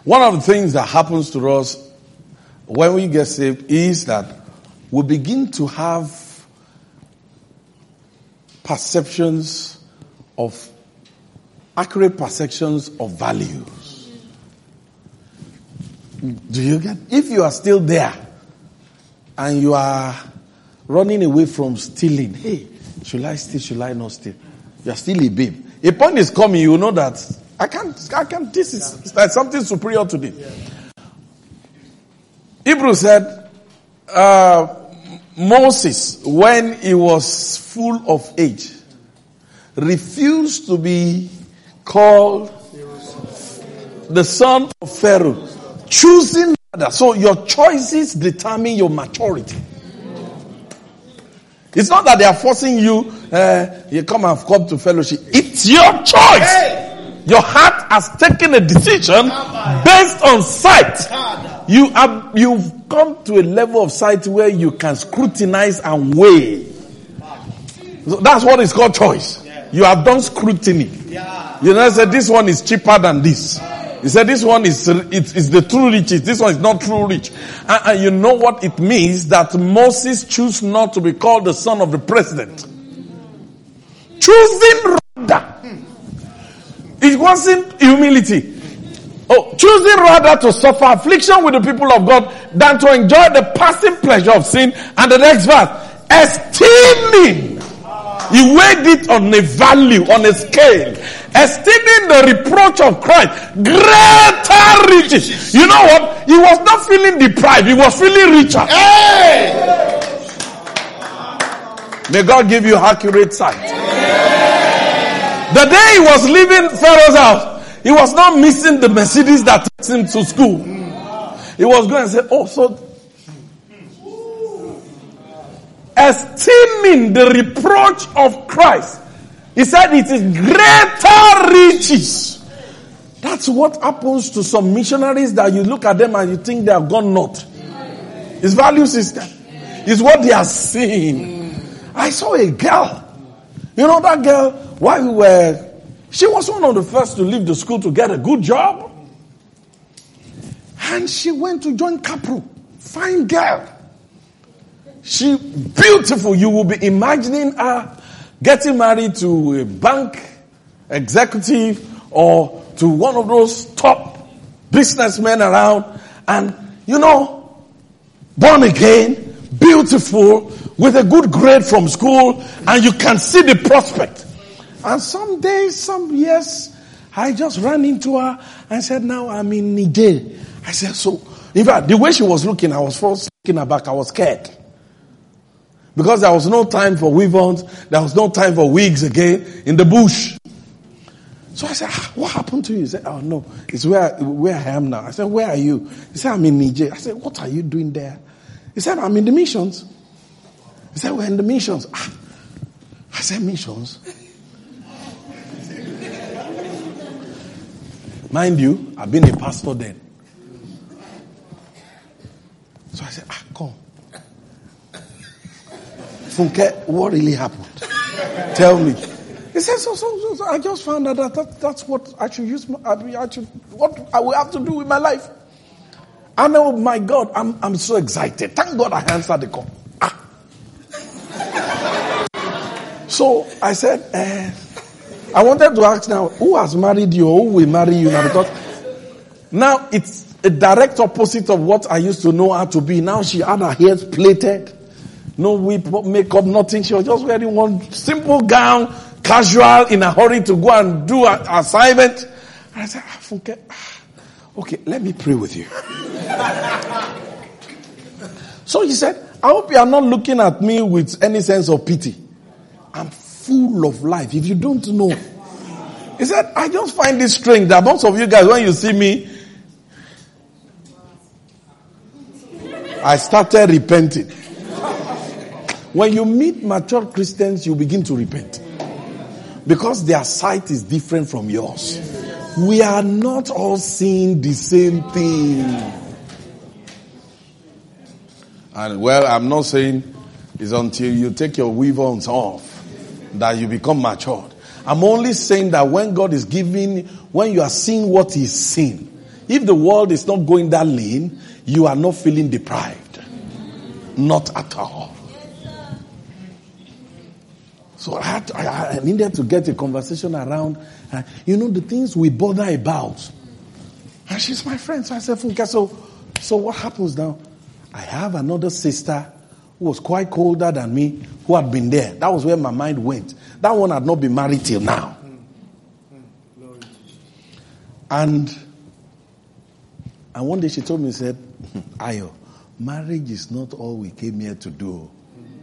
One of the things that happens to us when we get saved is that we begin to have perceptions of accurate perceptions of values. Do you get? If you are still there and you are running away from stealing, hey, should I steal? Should I not steal? You are still a babe. A point is coming, you know that I can't, I can't, this is something superior to this. Hebrew said, uh, Moses, when he was full of age, refused to be called the son of Pharaoh, choosing rather. So your choices determine your maturity. It's not that they are forcing you, uh, you come and come to fellowship. It's your choice. Your heart has taken a decision based on sight. You have, you've come to a level of sight where you can scrutinize and weigh. So that's what is called choice. You have done scrutiny. You know, said this one is cheaper than this. He said this one is it is the true riches. This one is not true rich. And, and you know what it means that Moses chose not to be called the son of the president. Choosing rather. It wasn't humility. Oh, choosing rather to suffer affliction with the people of God than to enjoy the passing pleasure of sin. And the next verse, esteeming. He weighed it on a value, on a scale. Esteeming the reproach of Christ greater riches. You know what? He was not feeling deprived. He was feeling richer. Hey! May God give you accurate sight. The day he was leaving Pharaoh's house, he was not missing the Mercedes that takes him to school. He was going to say, oh, so esteeming the reproach of Christ. He said it is greater riches. That's what happens to some missionaries that you look at them and you think they have gone north. His value system is what they are seeing. I saw a girl. You know that girl, while we were, she was one of the first to leave the school to get a good job. And she went to join Capro. Fine girl. She beautiful. You will be imagining her getting married to a bank executive or to one of those top businessmen around and you know born again beautiful with a good grade from school and you can see the prospect and some days some years i just ran into her and said now i'm in niger i said so in fact the way she was looking i was first looking her back i was scared because there was no time for weave-ons, there was no time for wigs again in the bush. So I said, ah, what happened to you? He said, oh no, it's where, where I am now. I said, where are you? He said, I'm in Niger. I said, what are you doing there? He said, I'm in the missions. He said, we're in the missions. Ah. I said, missions? Mind you, I've been a pastor then. So I said, ah, come. Funke, what really happened? Tell me. He said, so, so, so, so I just found out that, that that's what I should use, my, I should, what I will have to do with my life. And oh my God, I'm, I'm so excited. Thank God I answered the call. Ah. So I said, eh, I wanted to ask now, who has married you or who will marry you now? Because now it's a direct opposite of what I used to know her to be. Now she had her hair plaited. No whip, makeup, nothing. She was just wearing one simple gown, casual, in a hurry to go and do an assignment. And I said, ah, Funke, ah, okay, let me pray with you. so he said, I hope you are not looking at me with any sense of pity. I'm full of life. If you don't know, he said, I just find it strange that most of you guys, when you see me, I started repenting. When you meet mature Christians, you begin to repent. Because their sight is different from yours. We are not all seeing the same thing. And well, I'm not saying it's until you take your weave-ons off that you become matured. I'm only saying that when God is giving, when you are seeing what He's seeing, if the world is not going that lean, you are not feeling deprived. Not at all. So I, had to, I, I, needed to get a conversation around, uh, you know, the things we bother about. And she's my friend. So I said, Funke, so, so what happens now? I have another sister who was quite colder than me, who had been there. That was where my mind went. That one had not been married till now. And, and one day she told me, said, hmm, Ayo, marriage is not all we came here to do.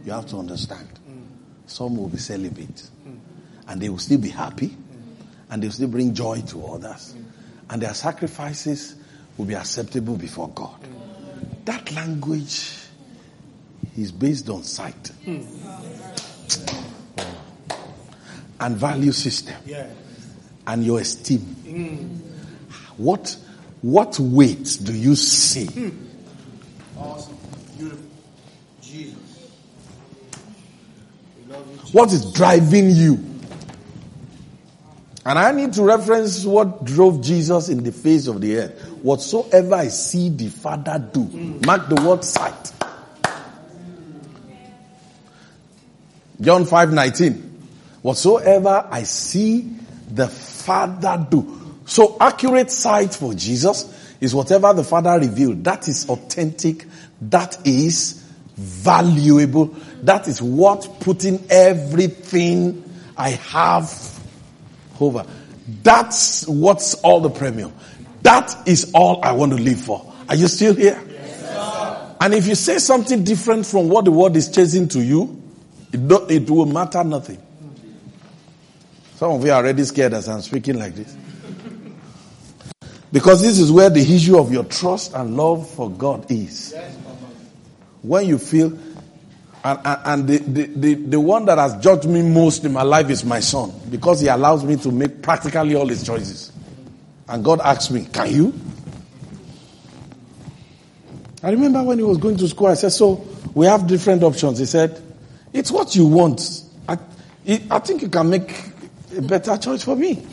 You have to understand. Some will be celibate. And they will still be happy. And they will still bring joy to others. And their sacrifices will be acceptable before God. That language is based on sight. And value system. And your esteem. Mm. What, what weight do you see? Hmm. Awesome. Beautiful. Jesus. What is driving you? And I need to reference what drove Jesus in the face of the earth. Whatsoever I see the Father do. Hmm. Mark the word sight. John 5 19. Whatsoever I see the Father do. So accurate sight for Jesus is whatever the Father revealed. That is authentic. That is valuable. That is what putting everything I have over. That's what's all the premium. That is all I want to live for. Are you still here? Yes, and if you say something different from what the world is chasing to you, it, it will matter nothing. Some of you are already scared as I'm speaking like this. Because this is where the issue of your trust and love for God is. When you feel, and, and the, the, the, the, one that has judged me most in my life is my son, because he allows me to make practically all his choices. And God asked me, Can you? I remember when he was going to school, I said, So we have different options. He said, It's what you want. I, I think you can make a better choice for me.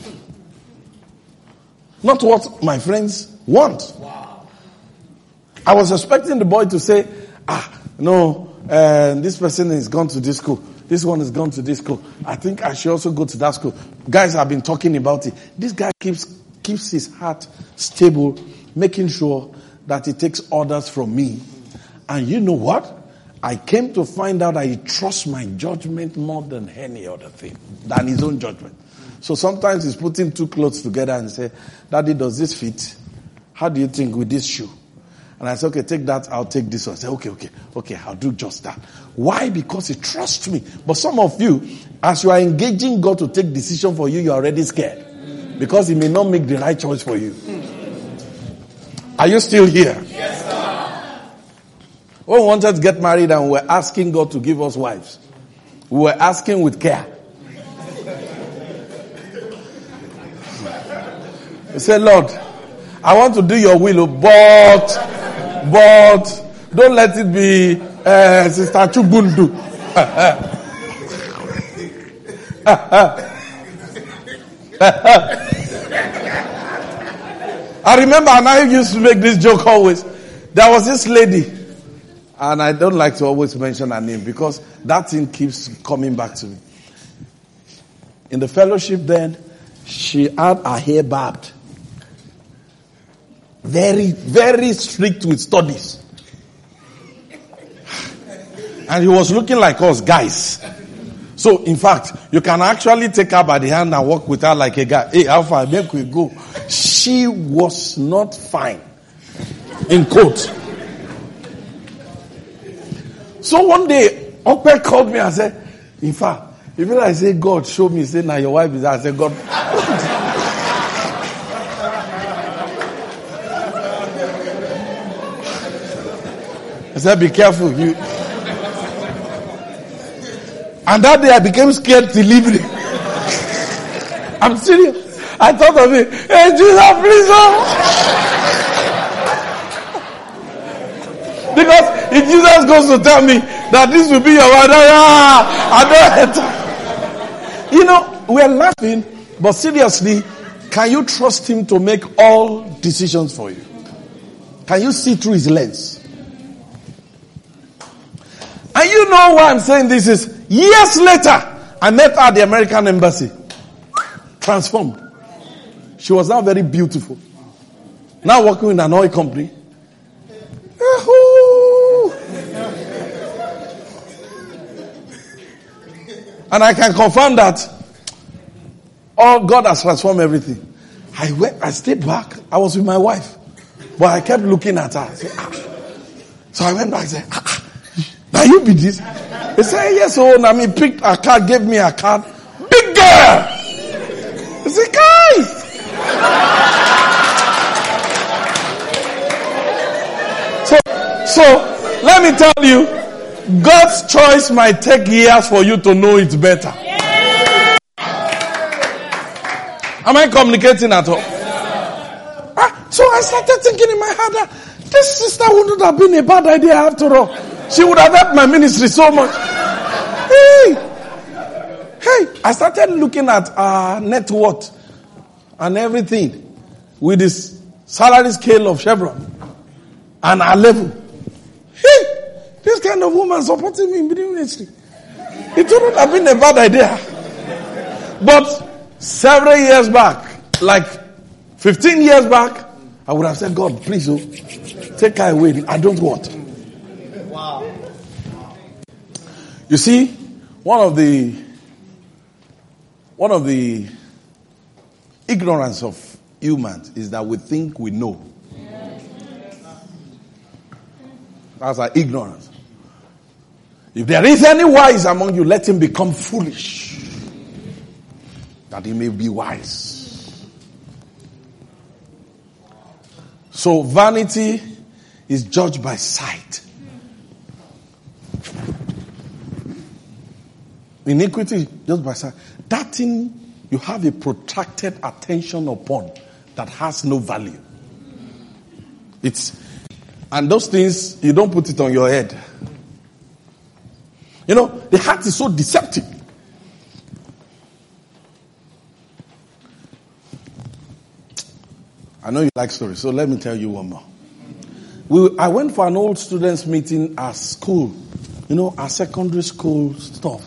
Not what my friends want. Wow. I was expecting the boy to say, ah, no, uh, this person is gone to this school. This one has gone to this school. I think I should also go to that school. Guys have been talking about it. This guy keeps, keeps his heart stable, making sure that he takes orders from me. And you know what? I came to find out he trusts my judgment more than any other thing, than his own judgment. So sometimes he's putting two clothes together and say, Daddy, does this fit? How do you think with this shoe? And I said, okay, take that, I'll take this one. I said, okay, okay, okay, I'll do just that. Why? Because he trusts me. But some of you, as you are engaging God to take decision for you, you're already scared. because he may not make the right choice for you. Are you still here? Yes. We wanted to get married and we were asking God to give us wives, we were asking with care. We said, Lord, I want to do your will, but, but, don't let it be uh, Sister Chubundu. I remember, and I used to make this joke always. There was this lady, and I don't like to always mention her name because that thing keeps coming back to me. In the fellowship, then, she had her hair barbed. Very, very strict with studies. And he was looking like us guys. So, in fact, you can actually take her by the hand and walk with her like a guy. Hey, how far? Make we go. She was not fine. In quote. So one day, Uncle called me and said, in fact, even I say, God, show me, say, now your wife is there. I said, God. I said, be careful. You, and that day I became scared to leave it. I'm serious. I thought of it. Hey, Jesus, please. Oh. because if Jesus goes to tell me that this will be your wife, I don't You know, we're laughing, but seriously, can you trust him to make all decisions for you? Can you see through his lens? And you know why I'm saying this is years later, I met her at the American embassy. Transformed. She was now very beautiful. Now working in an oil company. And I can confirm that all God has transformed everything. I went, I stayed back. I was with my wife, but I kept looking at her. I said, ah. So I went back and said, ah, ah. Now you be this. He said, yes, oh, now me picked a card, gave me a card. Big girl! He said, guys! so, so, let me tell you, God's choice might take years for you to know it better. Am I communicating at all? Ah, so I started thinking in my head that this sister wouldn't have been a bad idea after all. She would have helped my ministry so much. Hey, hey, I started looking at our net worth and everything with this salary scale of Chevron and our level. Hey, this kind of woman supporting me in ministry. It wouldn't have been a bad idea. But several years back, like 15 years back, I would have said, God, please, oh, take her away. I don't want. Wow. You see, one of the one of the ignorance of humans is that we think we know. That's our ignorance. If there is any wise among you, let him become foolish. That he may be wise. So vanity is judged by sight. Iniquity, just by saying, that thing you have a protracted attention upon that has no value. It's, and those things, you don't put it on your head. You know, the heart is so deceptive. I know you like stories, so let me tell you one more. We, I went for an old students meeting at school, you know, our secondary school stuff.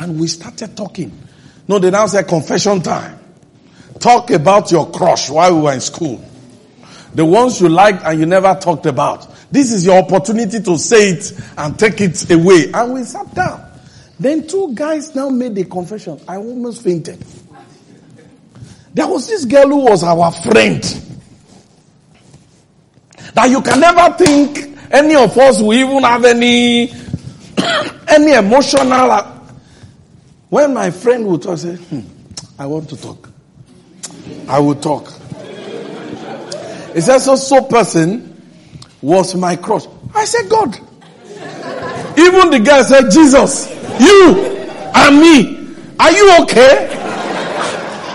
And we started talking. No, they now say confession time. Talk about your crush while we were in school. The ones you liked and you never talked about. This is your opportunity to say it and take it away. And we sat down. Then two guys now made a confession. I almost fainted. There was this girl who was our friend. That you can never think any of us will even have any, any emotional when my friend would talk, say, hmm, I want to talk. I will talk. He said, so, so person was my cross. I said, God. Even the guy said, Jesus, you and me, are you okay?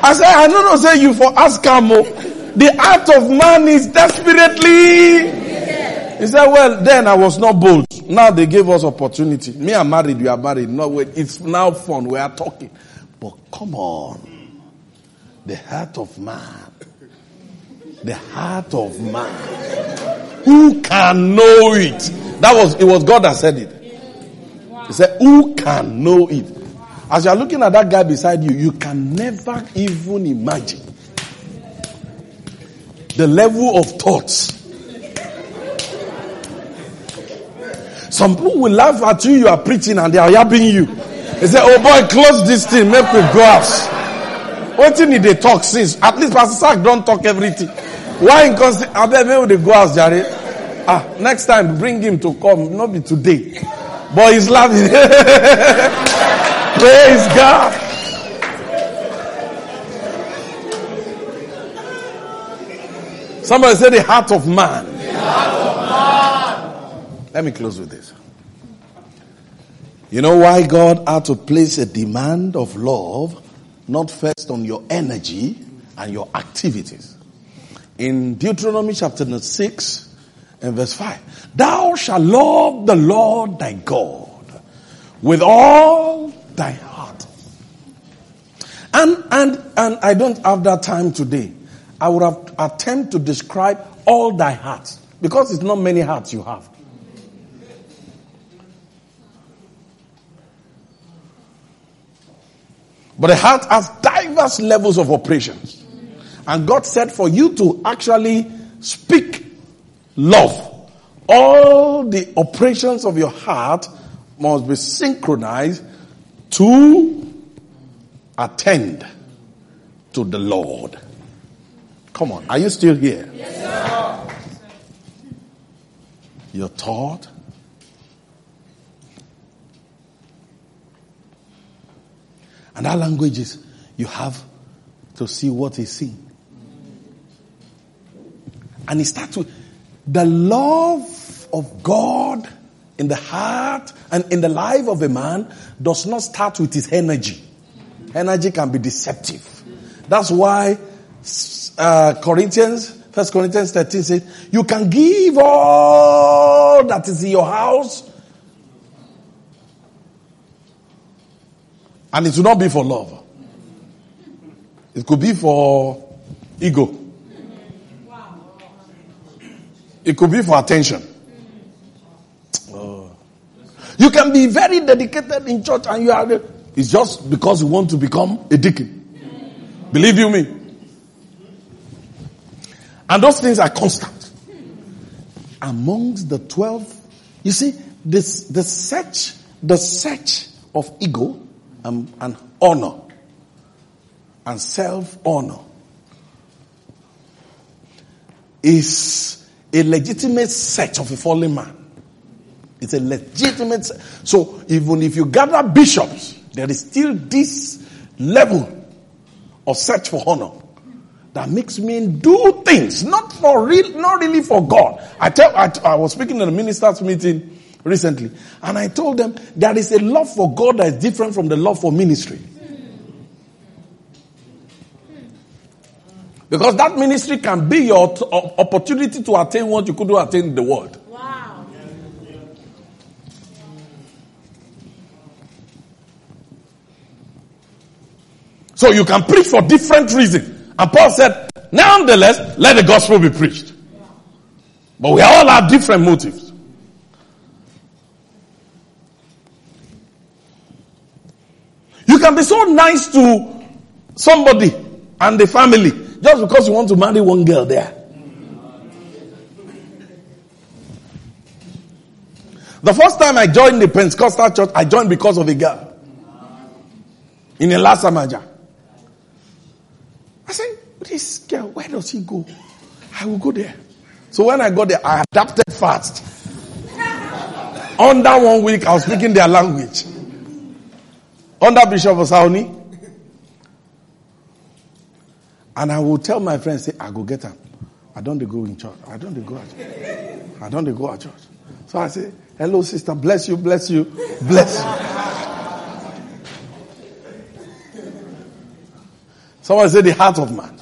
I said, I don't know, say you for ask Camo. The heart of man is desperately. He said, well, then I was not bold. Now they gave us opportunity. Me, I'm married, you are married. No, wait, it's now fun. We are talking. But come on. The heart of man. The heart of man. Who can know it? That was, it was God that said it. He said, who can know it? As you are looking at that guy beside you, you can never even imagine the level of thoughts. Some people will laugh at you, you are preaching and they are yapping you. They say, oh boy, close this thing, make we go out. What thing they talk since? At least Pastor Sack don't talk everything. Why in constant? I maybe they go out, Jerry. Ah, next time bring him to come, not be today. But he's laughing. Praise God. Somebody say the heart of man. Let me close with this. You know why God had to place a demand of love, not first on your energy and your activities. In Deuteronomy chapter 6 and verse 5, thou shalt love the Lord thy God with all thy heart. And, and, and I don't have that time today. I would have attempt to describe all thy hearts because it's not many hearts you have. But the heart has diverse levels of operations. And God said for you to actually speak love, all the operations of your heart must be synchronized to attend to the Lord. Come on, are you still here? Yes, Your thought, And our language is you have to see what he's seeing. And it starts with the love of God in the heart and in the life of a man does not start with his energy. Energy can be deceptive. That's why uh, Corinthians, First Corinthians 13 says, you can give all that is in your house And it will not be for love. It could be for ego. It could be for attention. Oh. You can be very dedicated in church and you are, it's just because you want to become a deacon. Believe you me. And those things are constant. Amongst the 12, you see, this, the search, the search of ego and, and honor and self honor is a legitimate search of a fallen man. It's a legitimate. So even if you gather bishops, there is still this level of search for honor that makes men do things not for real, not really for God. I tell, I, I was speaking in a ministers meeting recently. And I told them there is a love for God that is different from the love for ministry. Because that ministry can be your t- opportunity to attain what you couldn't attain in the world. Wow. So you can preach for different reasons. And Paul said, nonetheless, let the gospel be preached. But we all have different motives. You can be so nice to somebody and the family just because you want to marry one girl there. The first time I joined the Pentecostal church, I joined because of a girl. In a last. I said, this girl, where does he go? I will go there. So when I got there, I adapted fast. Under one week, I was speaking their language under Bishop Osauni. And I will tell my friends, say, I go get them. I don't go in church. I don't go at church. I don't go at church. So I say, hello sister, bless you, bless you, bless you. Someone say the heart of man.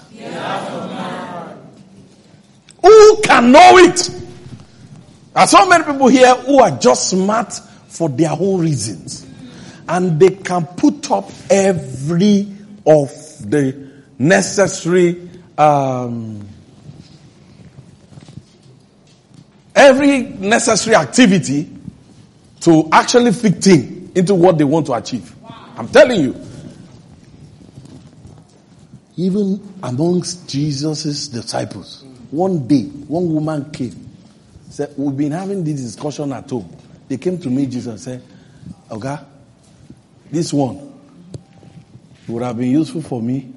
Who can know it? There are so many people here who are just smart for their own reasons. And they can put up every of the necessary um, every necessary activity to actually fit in into what they want to achieve. I'm telling you. Even amongst Jesus' disciples, one day, one woman came. Said, We've been having this discussion at home. They came to me, Jesus, and said, Okay, this one would have been useful for me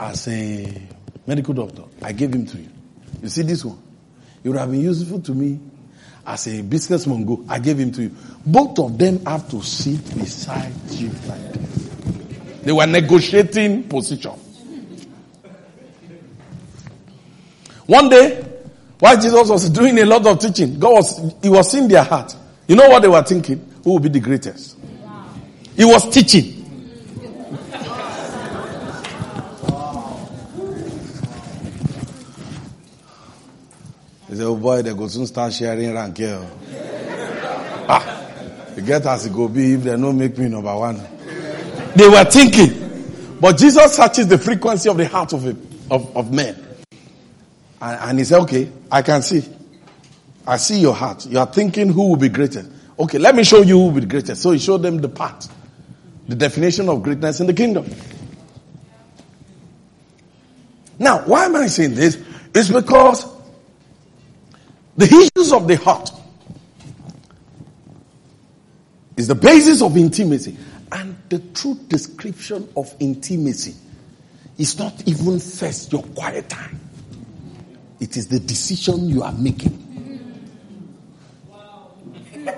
as a medical doctor. I gave him to you. You see this one? It would have been useful to me as a businessman. Go, I gave him to you. Both of them have to sit beside you like this. They were negotiating position. One day, while Jesus was doing a lot of teaching, God was, he was in their heart. You know what they were thinking? Who will be the greatest? He was teaching. Said, oh boy, they go soon start sharing rank here. ah, you get as it go be if they don't make me number one. They were thinking. But Jesus searches the frequency of the heart of, of, of men. And, and he said, okay, I can see. I see your heart. You are thinking who will be greatest. Okay, let me show you who will be greatest. So he showed them the path. The definition of greatness in the kingdom. Now, why am I saying this? It's because the issues of the heart is the basis of intimacy. And the true description of intimacy is not even first your quiet time. It is the decision you are making.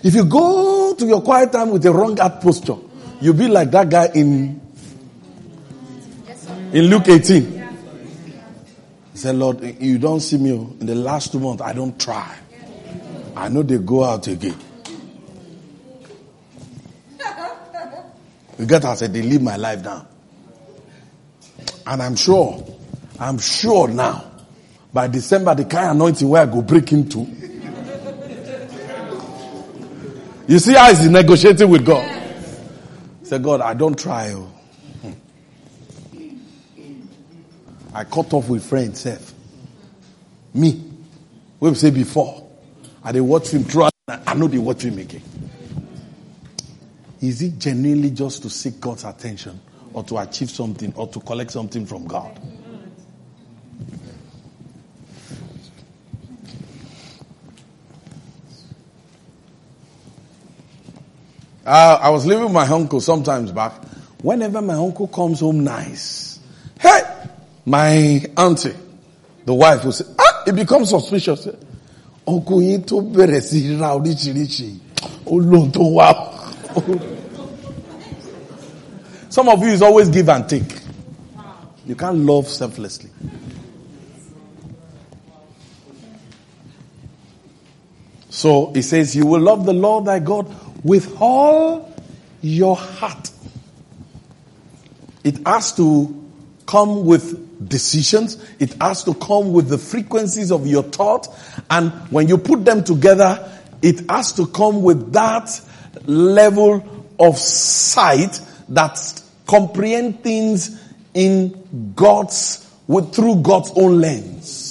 If you go to your quiet time with a wrong heart posture, you'll be like that guy in in Luke 18. He said, Lord, you don't see me oh. in the last two months. I don't try. I know they go out again. You get I said, they live my life down. And I'm sure, I'm sure now, by December, the kind of anointing where I go break into. You see how he's negotiating with God. Say, God, I don't try. Oh. I cut off with friends, Seth. Me. We say before. I they watch him throughout. I know they watch him again. Is it genuinely just to seek God's attention or to achieve something or to collect something from God? Uh, I was living with my uncle sometimes back. Whenever my uncle comes home nice, my auntie, the wife will say, ah, it becomes suspicious. Tó bẹ̀rẹ̀ sí ra oríṣiríṣi. Ó tó wá. Some of you is always give and take. You can't love selflessly. So he says, You will love the Lord thy God with all your heart. It has to come with decisions. It has to come with the frequencies of your thought. And when you put them together, it has to come with that level of sight that comprehend things in God's, with, through God's own lens.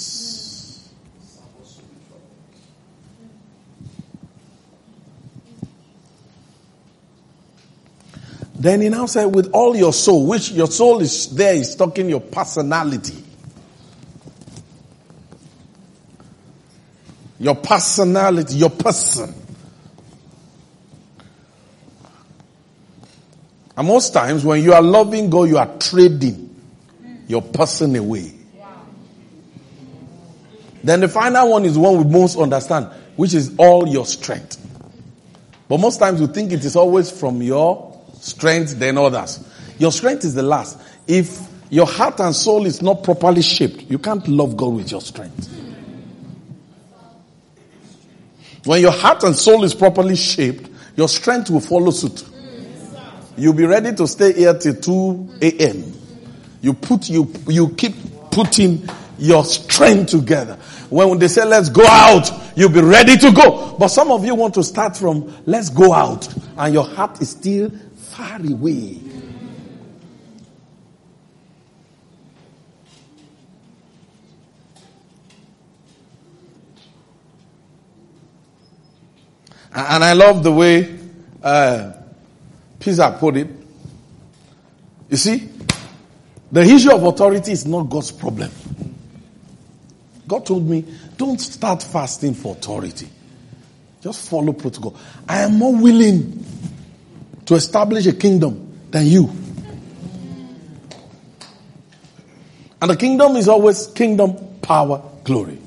Then he now said, with all your soul, which your soul is there, is talking your personality. Your personality, your person. And most times when you are loving God, you are trading your person away. Then the final one is one we most understand, which is all your strength. But most times we think it is always from your strength than others. Your strength is the last. If your heart and soul is not properly shaped, you can't love God with your strength. When your heart and soul is properly shaped, your strength will follow suit. You'll be ready to stay here till 2 a.m. You put, you, you keep putting your strength together. When they say let's go out, you'll be ready to go. But some of you want to start from let's go out and your heart is still far away. And I love the way uh, Pizza put it. You see, the issue of authority is not God's problem. God told me, don't start fasting for authority. Just follow protocol. I am more willing to establish a kingdom than you. And the kingdom is always kingdom, power, glory.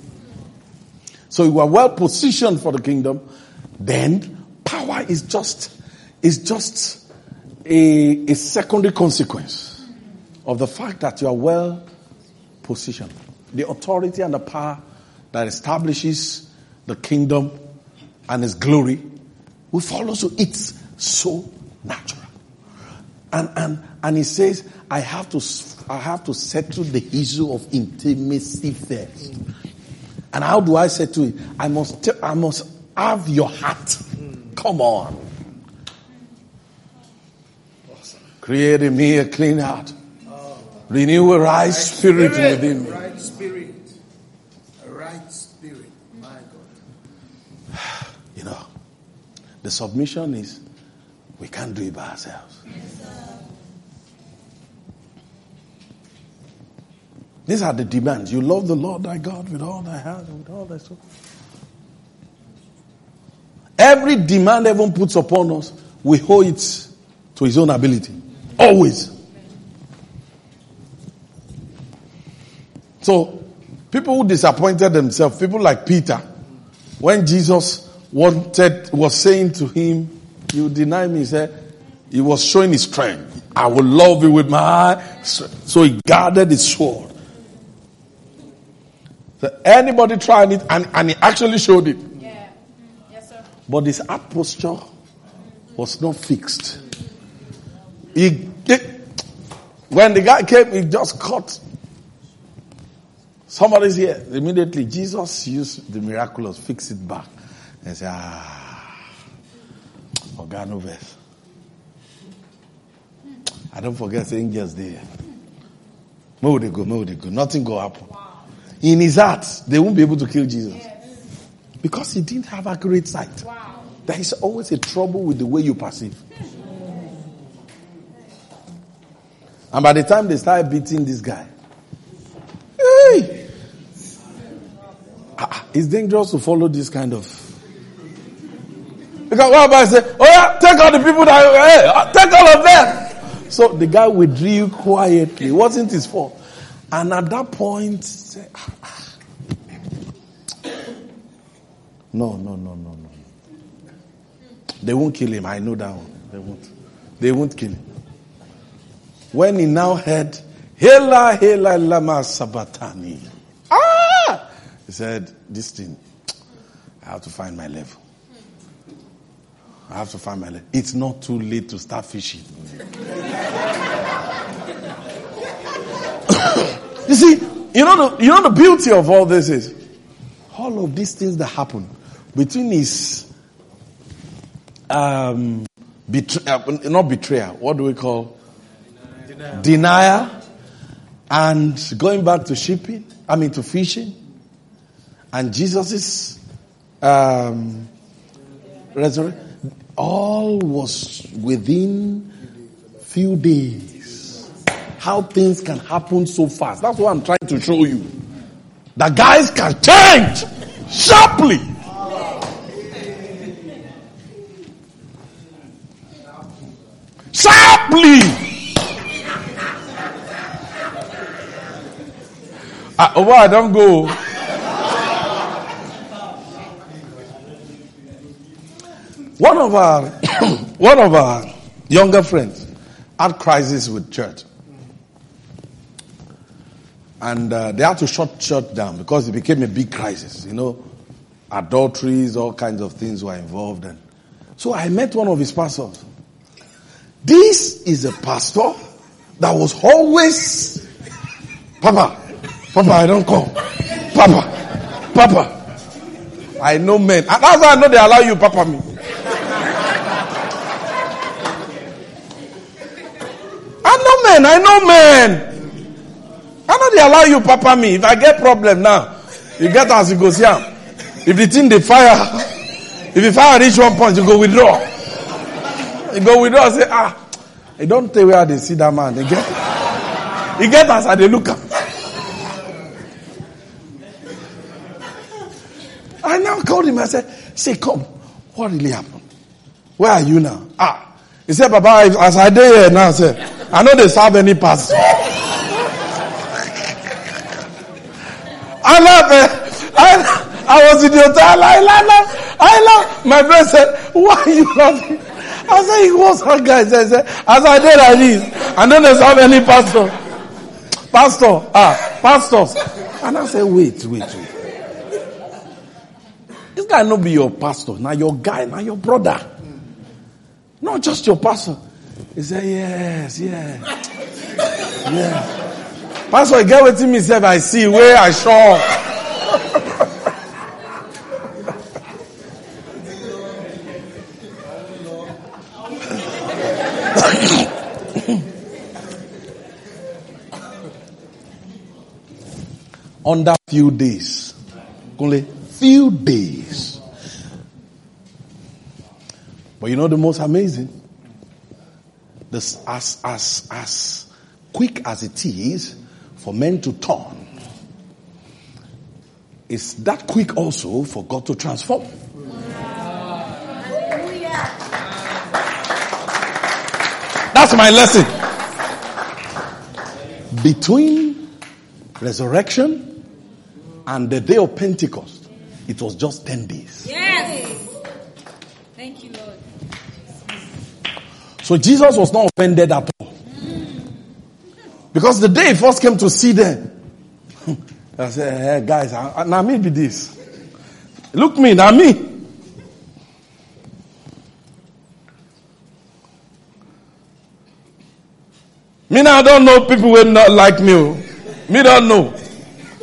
So you are well positioned for the kingdom, then power is just, is just a, a secondary consequence of the fact that you are well positioned. The authority and the power that establishes the kingdom and its glory will follow. So it's so natural. And, and, and he says, I have to, I have to settle the issue of intimacy first. And how do I settle it? I must, I must have your heart. Come on. Create in me a clean heart. Renew a right, right spirit, spirit, within me. Right spirit. A right spirit. My God. You know, the submission is we can't do it by ourselves. These are the demands. You love the Lord thy God with all thy heart and with all thy soul. Every demand heaven puts upon us, we owe it to his own ability. Always. So, people who disappointed themselves, people like Peter, when Jesus wanted, was saying to him, you deny me, he said, he was showing his strength. I will love you with my strength. So he guarded his sword. So anybody tried it and, and he actually showed it. Yeah. Yes, sir. But his heart posture was not fixed. He, he, when the guy came, he just cut. Somebody's here. Immediately, Jesus used the miraculous, fix it back. And say, ah, God, no verse. I don't forget the angels there. Where would they go? Where would they go? Nothing go happen. Wow. In his heart, they won't be able to kill Jesus. Yes. Because he didn't have accurate sight. Wow. There is always a trouble with the way you perceive. And by the time they start beating this guy, hey, ah, it's dangerous to follow this kind of. Because what about say, oh yeah, take all the people that, hey, take all of them. So the guy withdrew quietly. It wasn't his fault. And at that point, say, ah, ah. no, no, no, no, no. They won't kill him. I know that one. They won't. They won't kill him. When he now heard, Hela, Hela, Lama Sabatani. Ah! He said, this thing, I have to find my level. I have to find my level. It's not too late to start fishing. you see, you know the, you know the beauty of all this is, all of these things that happen between his um, betray, uh, not betrayal. What do we call Denial. denial and going back to shipping? I mean to fishing, and Jesus's um, resurrection. All was within few days. How things can happen so fast. That's what I'm trying to show you. The guys can change sharply. Sharply. Ah, oh, I don't go. One of our one of our younger friends had crisis with church. And uh, they had to shut church down because it became a big crisis. You know, adulteries, all kinds of things were involved. And so I met one of his pastors. This is a pastor that was always, Papa, Papa, I don't come. Papa, Papa. I know men. And that's why I know they allow you, Papa, me. I know men, I know men. I know they allow you, Papa, me. If I get problem now, you get as you go see him. If the thing they fire, if you fire reach one point, you go withdraw. You go withdraw say, ah, I don't tell where they see that man. They get, he get as I they look up. I now called him. I said, say, come. What really happened? Where are you now? Ah. He said, Papa, as I did here now, sir, I know they serve any pastor. I love it. I, I was in the hotel. I love, I love. My friend said, why are you laughing? I said, he was her guy. I said, as I did like this, I don't have any pastor. Pastor, ah, pastors. And I said, wait, wait, wait. This guy not be your pastor, now your guy, now your brother. Not just your pastor. He said, yes, yeah. Yeah. Pastor, get with me, self, I see where I saw. Under few days, only few days. But you know the most amazing? This, as, as, as quick as it is, for men to turn, it's that quick also for God to transform. That's my lesson. Between resurrection and the day of Pentecost, it was just 10 days. Yes. Thank you, Lord. So Jesus was not offended at all. Because the day he first came to see them, I said, hey guys, now me be this. Look me, now me. Me now don't know people will not like me. oh. Me don't know.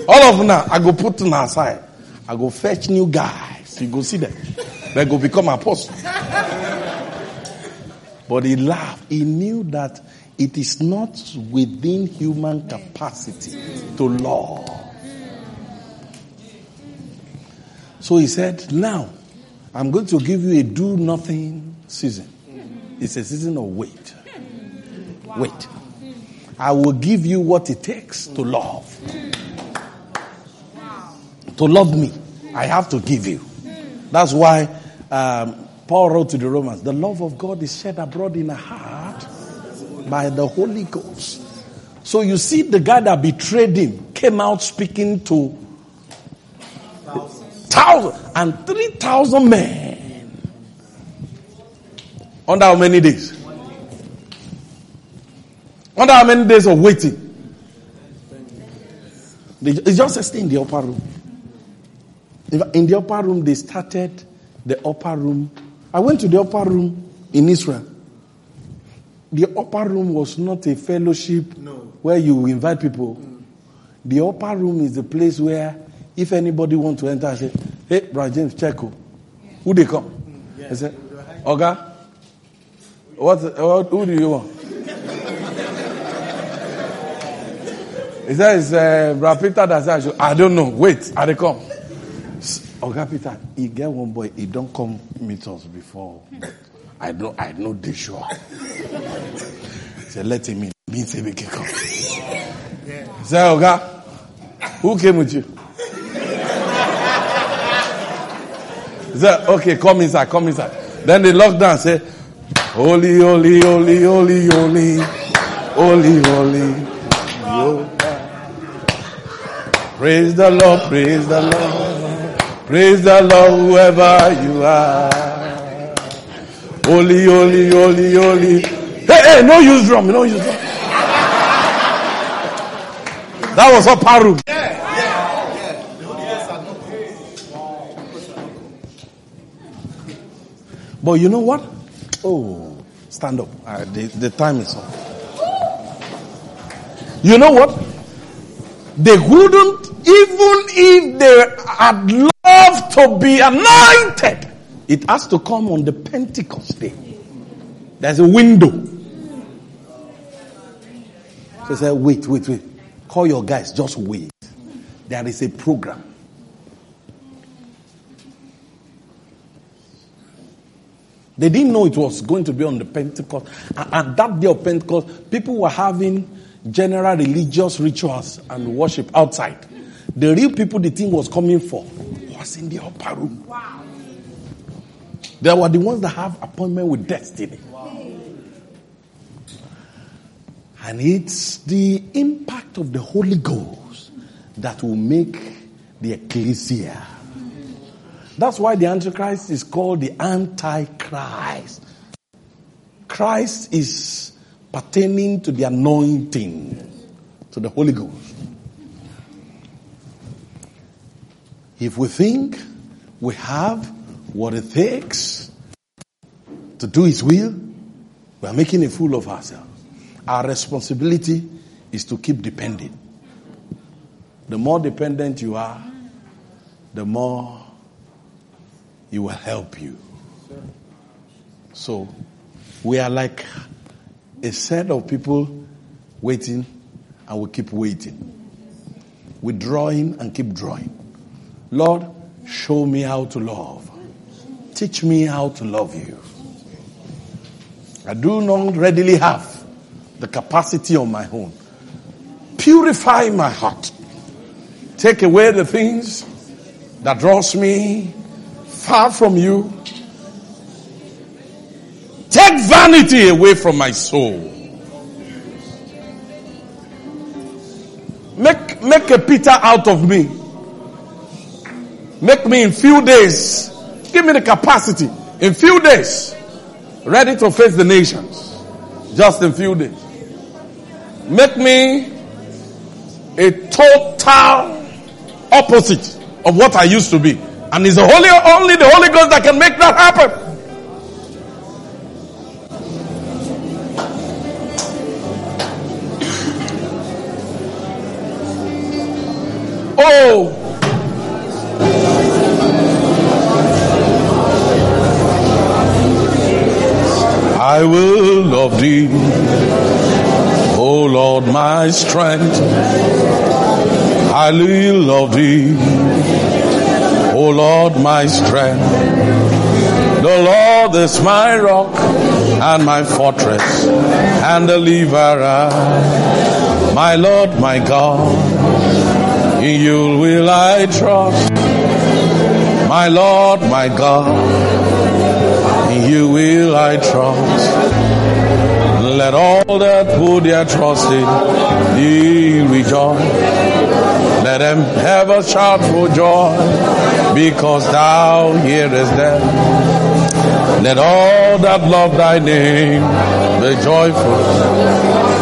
All of now, I go put them aside. I go fetch new guys. You go see them. They go become apostles. But he laughed. He knew that it is not within human capacity to love. So he said, Now, I'm going to give you a do nothing season. It's a season of wait. Wait. I will give you what it takes to love. To love me, I have to give you. That's why um, Paul wrote to the Romans the love of God is shed abroad in the heart by the Holy Ghost. So you see, the guy that betrayed him came out speaking to thousands. thousand and three thousand men. Under how many days? Under how many days of waiting? They, it's just a stay in the upper room. In the upper room, they started the upper room. I went to the upper room in Israel. The upper room was not a fellowship No. where you invite people. The upper room is the place where if anybody want to enter, I say, hey, Brother James, check who. Who they come? I say, Oga, what, what, who do you want? He says, uh, Brother Peter that I I don't know. Wait, I they come. Oga Peter, he get one boy, he don't come meet us before. I know, I know they sure. Say, let him in. Me say, we can come. Say, Oga, who came with you? Said, okay, come inside, come inside. Then they lock down, say, holy, holy, holy, holy, holy, holy. holy. Praise the Lord, praise the Lord, praise the Lord, whoever you are. Holy, holy, holy, holy. Hey, hey, no use drum, no use drum. That was upper room. But you know what? Oh, stand up. Uh, the, the time is up. You know what? They wouldn't, even if they had loved to be anointed, it has to come on the Pentecost day. There's a window. So say, wait, wait, wait. Call your guys, just wait. There is a program. They didn't know it was going to be on the Pentecost. And, and that day of Pentecost, people were having general religious rituals and worship outside. The real people the thing was coming for was in the upper room. Wow. They were the ones that have appointment with destiny. Wow. And it's the impact of the Holy Ghost that will make the ecclesia. That's why the Antichrist is called the Antichrist. Christ is pertaining to the anointing, to the Holy Ghost. If we think we have what it takes to do His will, we are making a fool of ourselves. Our responsibility is to keep depending. The more dependent you are, the more He will help you. So, we are like a set of people waiting and we keep waiting. Withdrawing and keep drawing. Lord, show me how to love. Teach me how to love you. I do not readily have the capacity on my own. Purify my heart. Take away the things that draws me far from you. Take vanity away from my soul. Make, make a Peter out of me. Make me in few days. Give me the capacity in few days. Ready to face the nations. Just in few days make me a total opposite of what I used to be. And it's the Holy, only the Holy Ghost that can make that happen. Oh. I will love thee O Lord, my strength, I will love thee. O Lord, my strength, the Lord is my rock and my fortress and deliverer. My Lord, my God, in you will I trust. My Lord, my God, you will I trust. Let all that put their trust in thee rejoice. Let them have a shout for joy because thou hearest them. Let all that love thy name be joyful.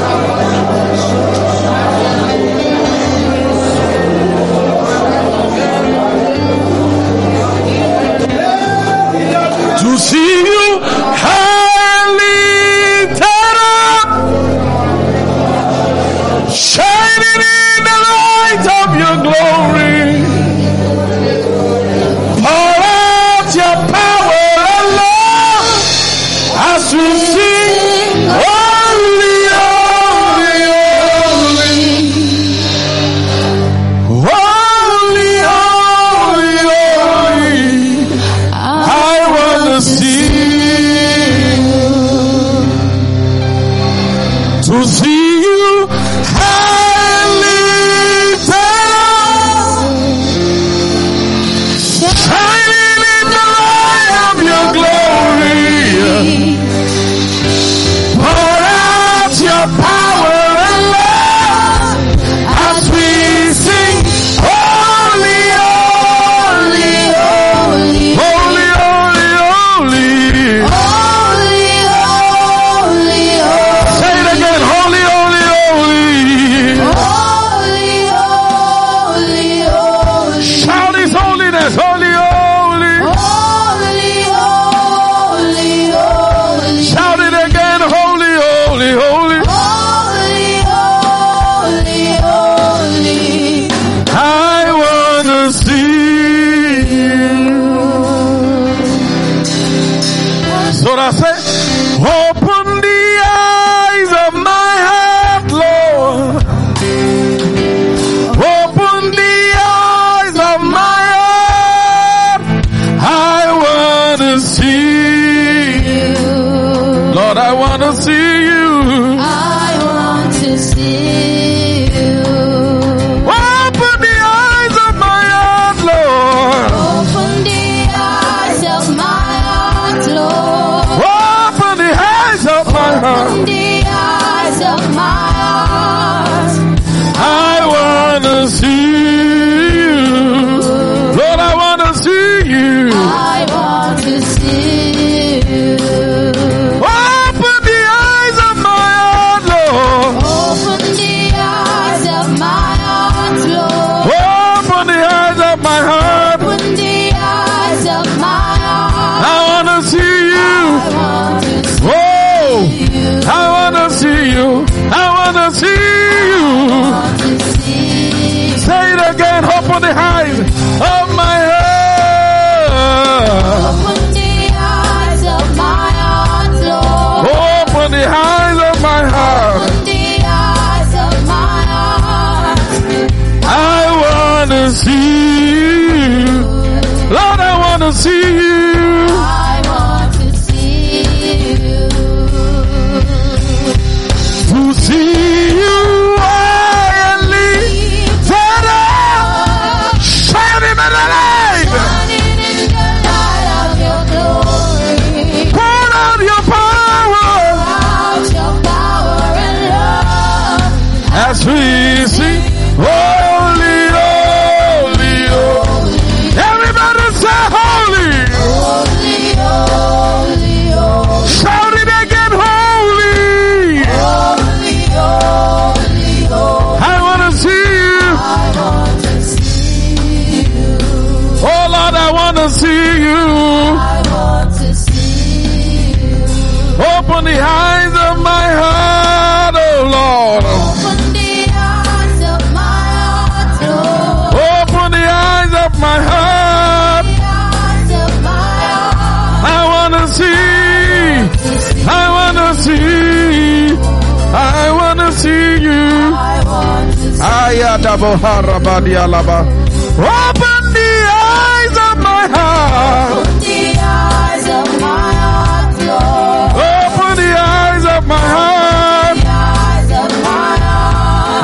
Open the eyes of my heart. Open the eyes of my heart, Lord. Open the eyes of my heart.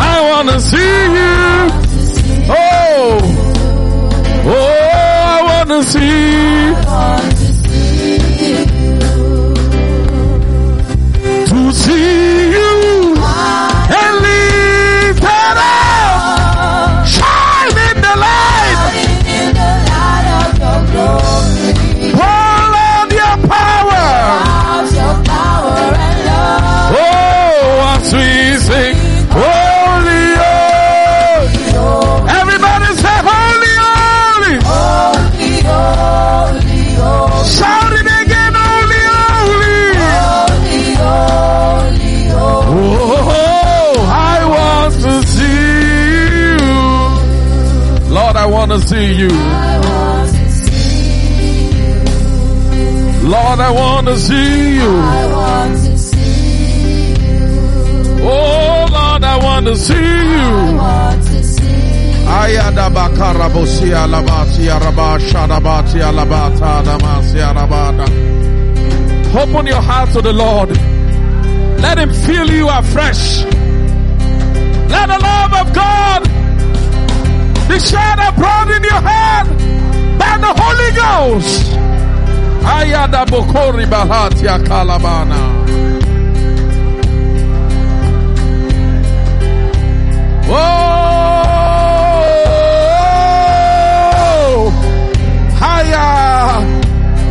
I wanna see you. Oh, oh, I wanna see. see you. Lord, I want to see you. Oh, Lord, I want to see you. Ayadabaka rabosia labati arabasha rabati alabata damasia rabata. Open your heart to the Lord. Let Him fill you afresh. Let the love of God the shout abroad in your head by the Holy Ghost. Ayada Bokori Bahatia Kalabana. Oh, higher.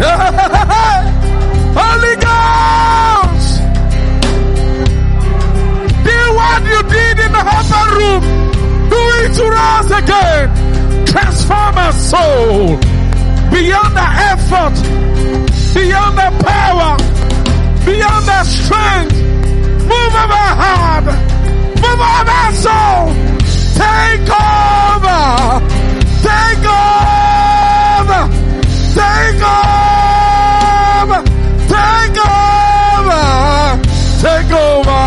Holy Ghost. Do what you did in the upper room to rise again. Transform our soul. Beyond the effort, beyond the power, beyond the strength. Move of our heart, move of our soul. Take over, take over, take over, take over, take over,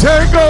take over.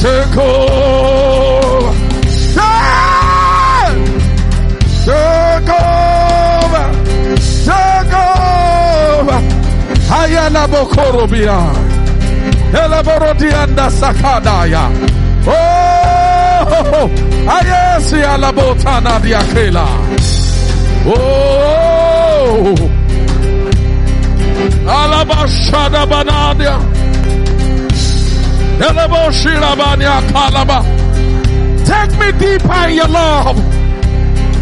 Take over. Take, take over. Take over. Hayana bokorobia. Elaborodianda sakadaya. Oh, ayesi alabotana diakela. Oh, alabashada banadia. Take me deeper in your love.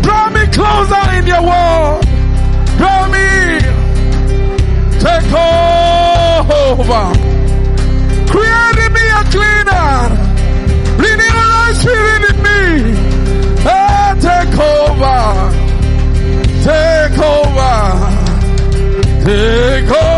Draw me closer in your word. Draw me. Take over. Create in me a cleaner. Renew a right spirit in me. Ah, take over. Take over. Take over.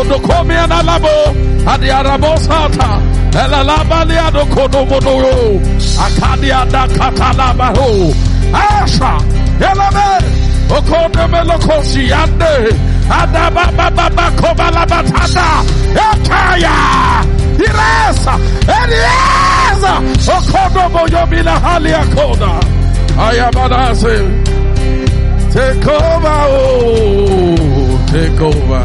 odokomia na labo adiarabosata elalabalia dokodogodoro akadia dakatalabaho asha elame okodomelokosi yande adabababakobalabatata ekaya iresa elieza okodomoyomina hali yakoda ayabanase Take over, oh, take over.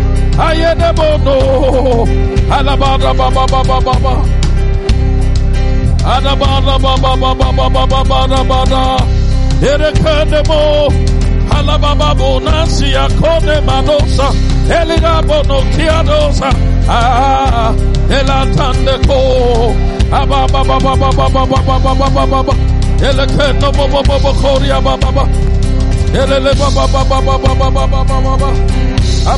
labada. Ayedebo no. Alabada baba baba baba. Alabada baba baba baba baba baba. Erekedemo. Alababa kiadosa. Ah, elatande ko. Ababa baba baba baba baba baba baba. La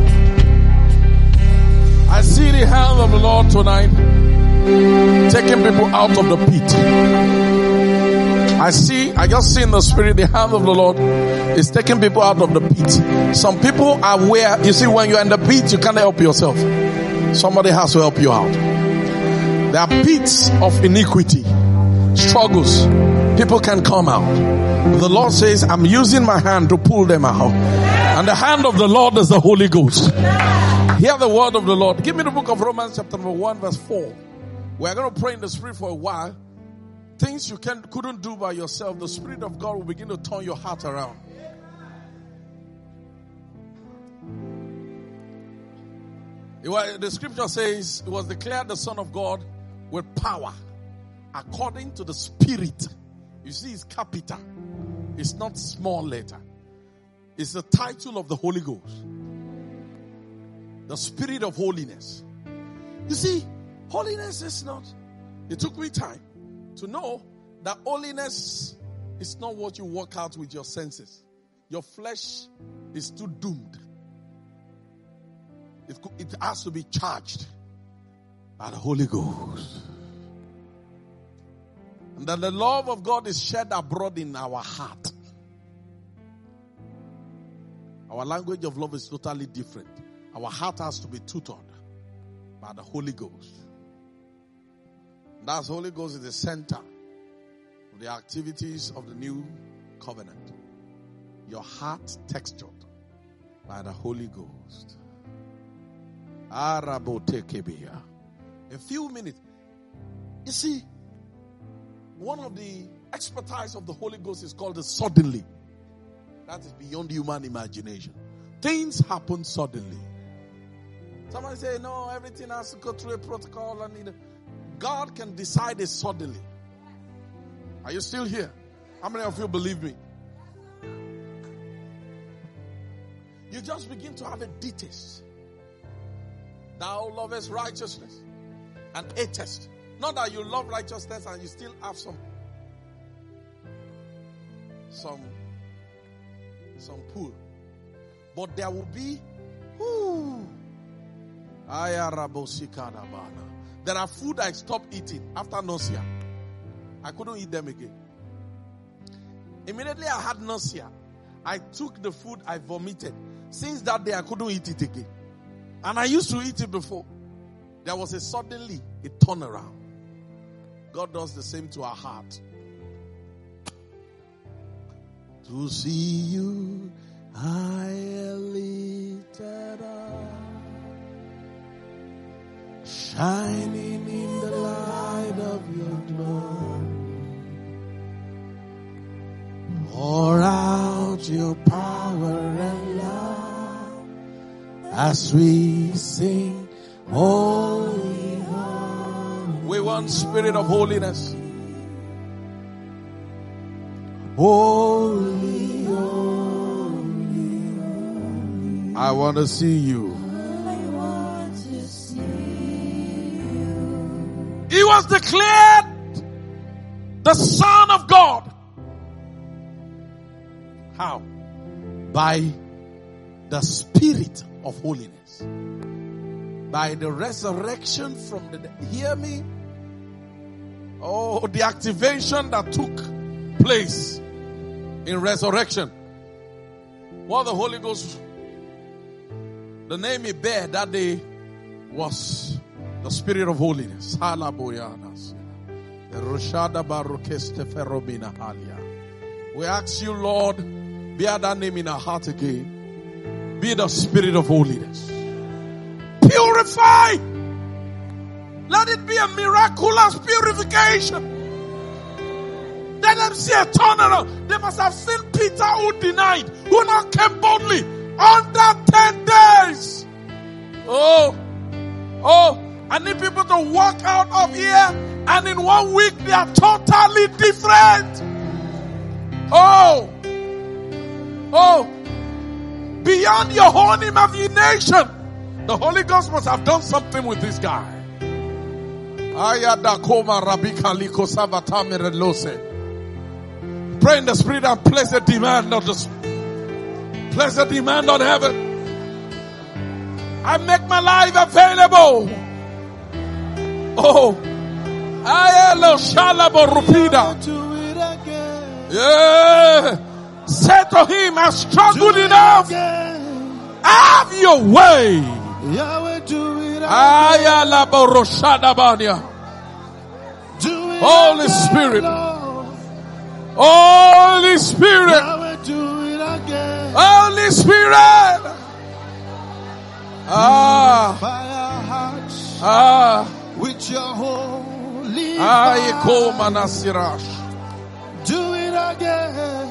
I see the hand of the Lord tonight taking people out of the pit. I see, I just see in the spirit the hand of the Lord is taking people out of the pit. Some people are where, you see, when you're in the pit, you can't help yourself. Somebody has to help you out. There are pits of iniquity, struggles. people can come out. The Lord says, I'm using my hand to pull them out. And the hand of the Lord is the Holy Ghost. Hear the word of the Lord. Give me the book of Romans chapter number 1 verse 4. We're going to pray in the spirit for a while. Things you can, couldn't do by yourself, the spirit of God will begin to turn your heart around. Was- the scripture says it was declared the son of God with power according to the spirit. You see, it's capital. It's not small letter. It's the title of the Holy Ghost. The spirit of holiness. You see, holiness is not, it took me time to know that holiness is not what you work out with your senses. Your flesh is too doomed. It, it has to be charged by the Holy Ghost. And that the love of God is shed abroad in our heart. Our language of love is totally different. Our heart has to be tutored by the Holy Ghost. That's Holy Ghost is the center of the activities of the new covenant. Your heart textured by the Holy Ghost. A few minutes. You see, one of the expertise of the Holy Ghost is called the suddenly. That is beyond human imagination. Things happen suddenly. Somebody say, no, everything has to go through a protocol and it- God can decide it suddenly. Are you still here? How many of you believe me? You just begin to have a detest. Thou lovest righteousness and hatest. Not that you love righteousness and you still have some some some pull. But there will be ayarabosikadabana. There are food I stopped eating after nausea. I couldn't eat them again. Immediately I had nausea. I took the food I vomited. Since that day I couldn't eat it again. And I used to eat it before. There was a suddenly a turnaround. God does the same to our heart. To see you high lifted up, shining in the light of your glory. Pour out your power and love as we sing holy, holy. We want spirit of holiness. Holy, holy, holy. I want to see you. Was declared the Son of God. How? By the Spirit of holiness. By the resurrection from the dead. Hear me? Oh, the activation that took place in resurrection. What the Holy Ghost, the name he bear that day was the Spirit of holiness. We ask you, Lord, bear that name in our heart again. Be the Spirit of holiness. Purify. Let it be a miraculous purification. Let them see a turnaround. They must have seen Peter who denied, who now came boldly under 10 days. Oh, oh, I need people to walk out of here and in one week they are totally different. Oh, oh, beyond your own imagination, the Holy Ghost must have done something with this guy. Pray in the spirit and place a demand on the place a demand on heaven. I make my life available. Oh, I am shalabo rupida. Do it again. Yeah. Say to him, I struggled enough. Have your way. Yahweh, do it again. Ayala boroshada banya. Holy Spirit. Holy Spirit. Yahweh, do it again. Holy Spirit. Ah, By our hearts, ah, with your holy Manasirash. Do it again.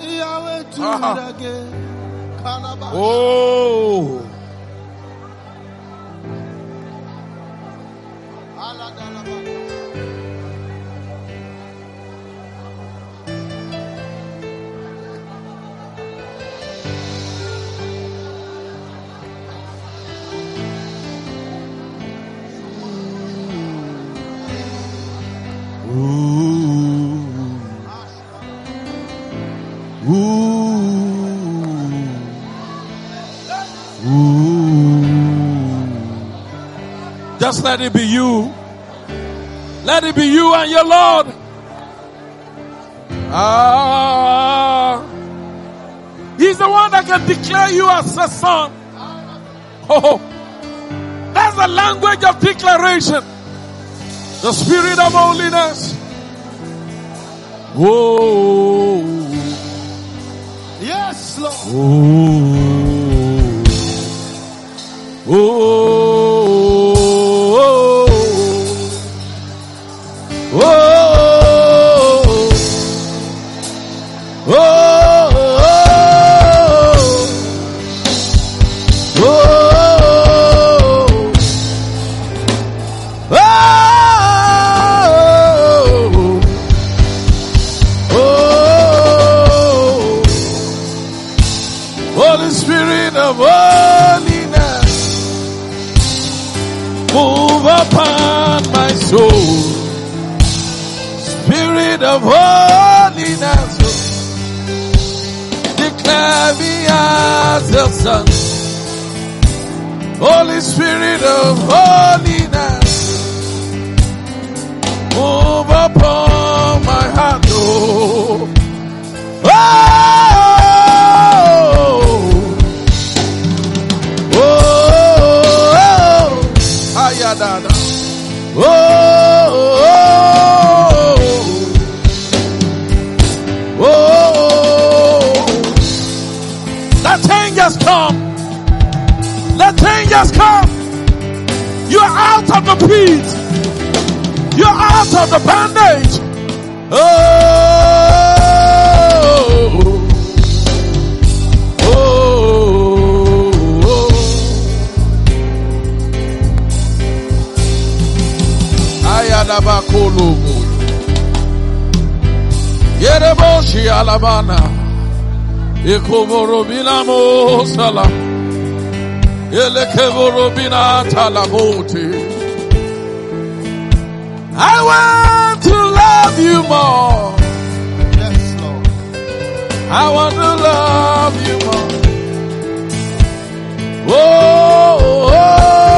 Yahweh, do Ah. it again. Calabash. Oh, just let it be you. Let it be you and your Lord. Ah, He's the one that can declare you as a son. Oh, that's the language of declaration. The spirit of holiness. Whoa. Yes, Lord. Oh. Oh. Oh. Oh. Oh. Oh. Oh. Holy Spirit of holiness, move upon my soul. Spirit of holiness, declare me as a son. Holy Spirit of holiness, move upon out of the bandage. Oh, oh, oh. Ayadabakolobo. Yereboshi alabana. Ikoborobina mosala. Elekeborobina talabote. I want to love you more. Yes, Lord. I want to love you more. Oh, oh, oh.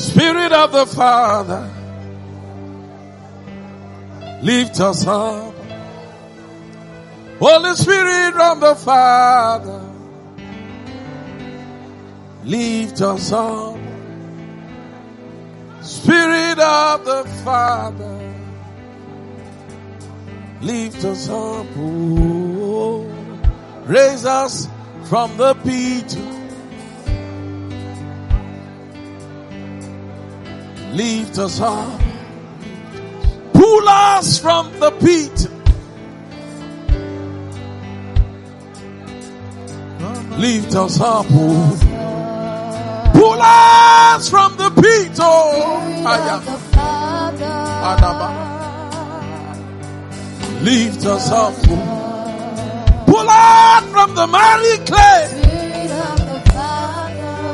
Spirit of the Father, lift us up. Holy Spirit of the Father, lift us up. Spirit of the Father, lift us up. Oh, raise us from the pit. Lift us up. Pull us from the pit. Lift us up, oh. Pull us from the pit, oh. Aya. Adaba. Lift us up, oh. Pull us from the miry clay.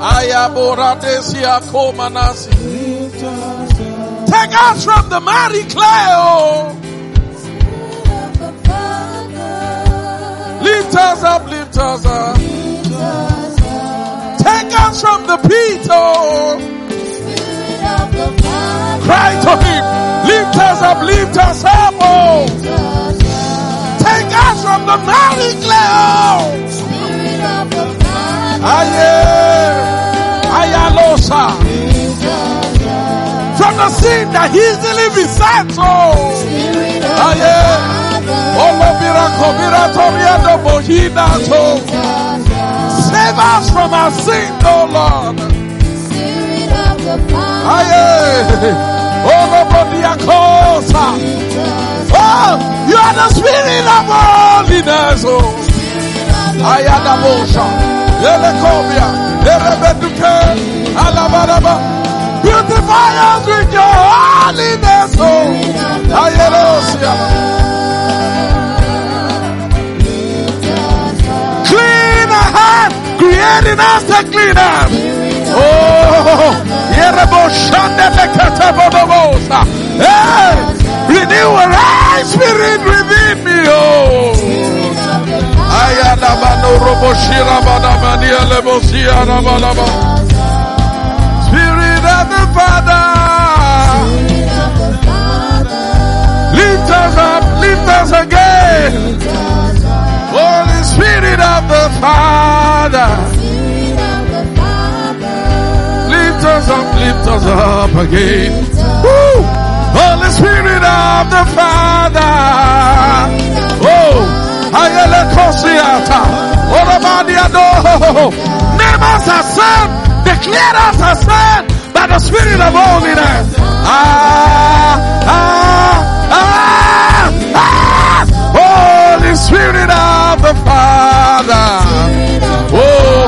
Aya boradesia komanasi. Take us from the miry clay, oh. Lift us up, lift us up. Take us from the pit, oh. Cry to him. Lift us up, lift us up, oh. Take us from the miry clay, oh. Aye. Ayalosa. From the sin that easily besets, oh. Aye. Olo miracle, miracle, miracle, mohina, oh. Save us from our sin, oh Lord. Aye. Olo bodiakosa. Oh, you are the spirit of holiness, oh. Ayadabosha. Elekobia. Erebeduke. Alabaraba. Beautify us with your holiness, oh. Ayerosia. Clean our heart. Create in us a clean heart. Oh. Hey, renew a right spirit within me, oh. Ayana bano robo shira bana mania of the Father, lift us up, lift us again. Holy Spirit of the Father, lift us up, lift us up again. Holy Spirit of the Father, oh. Ayele Kosiata. What about the Ado? Name us as son. Declare us as son by the Spirit of holiness. Ah, ah, ah, ah. Holy Spirit of the Father. Oh,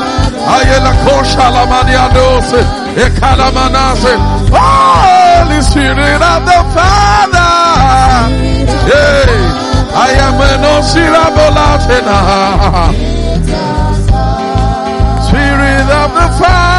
Ayela Kosha Lamania Dose. Ekalamanase. Holy Spirit of the Father. Yeah. I am an osirabolatena. Spirit of the Father.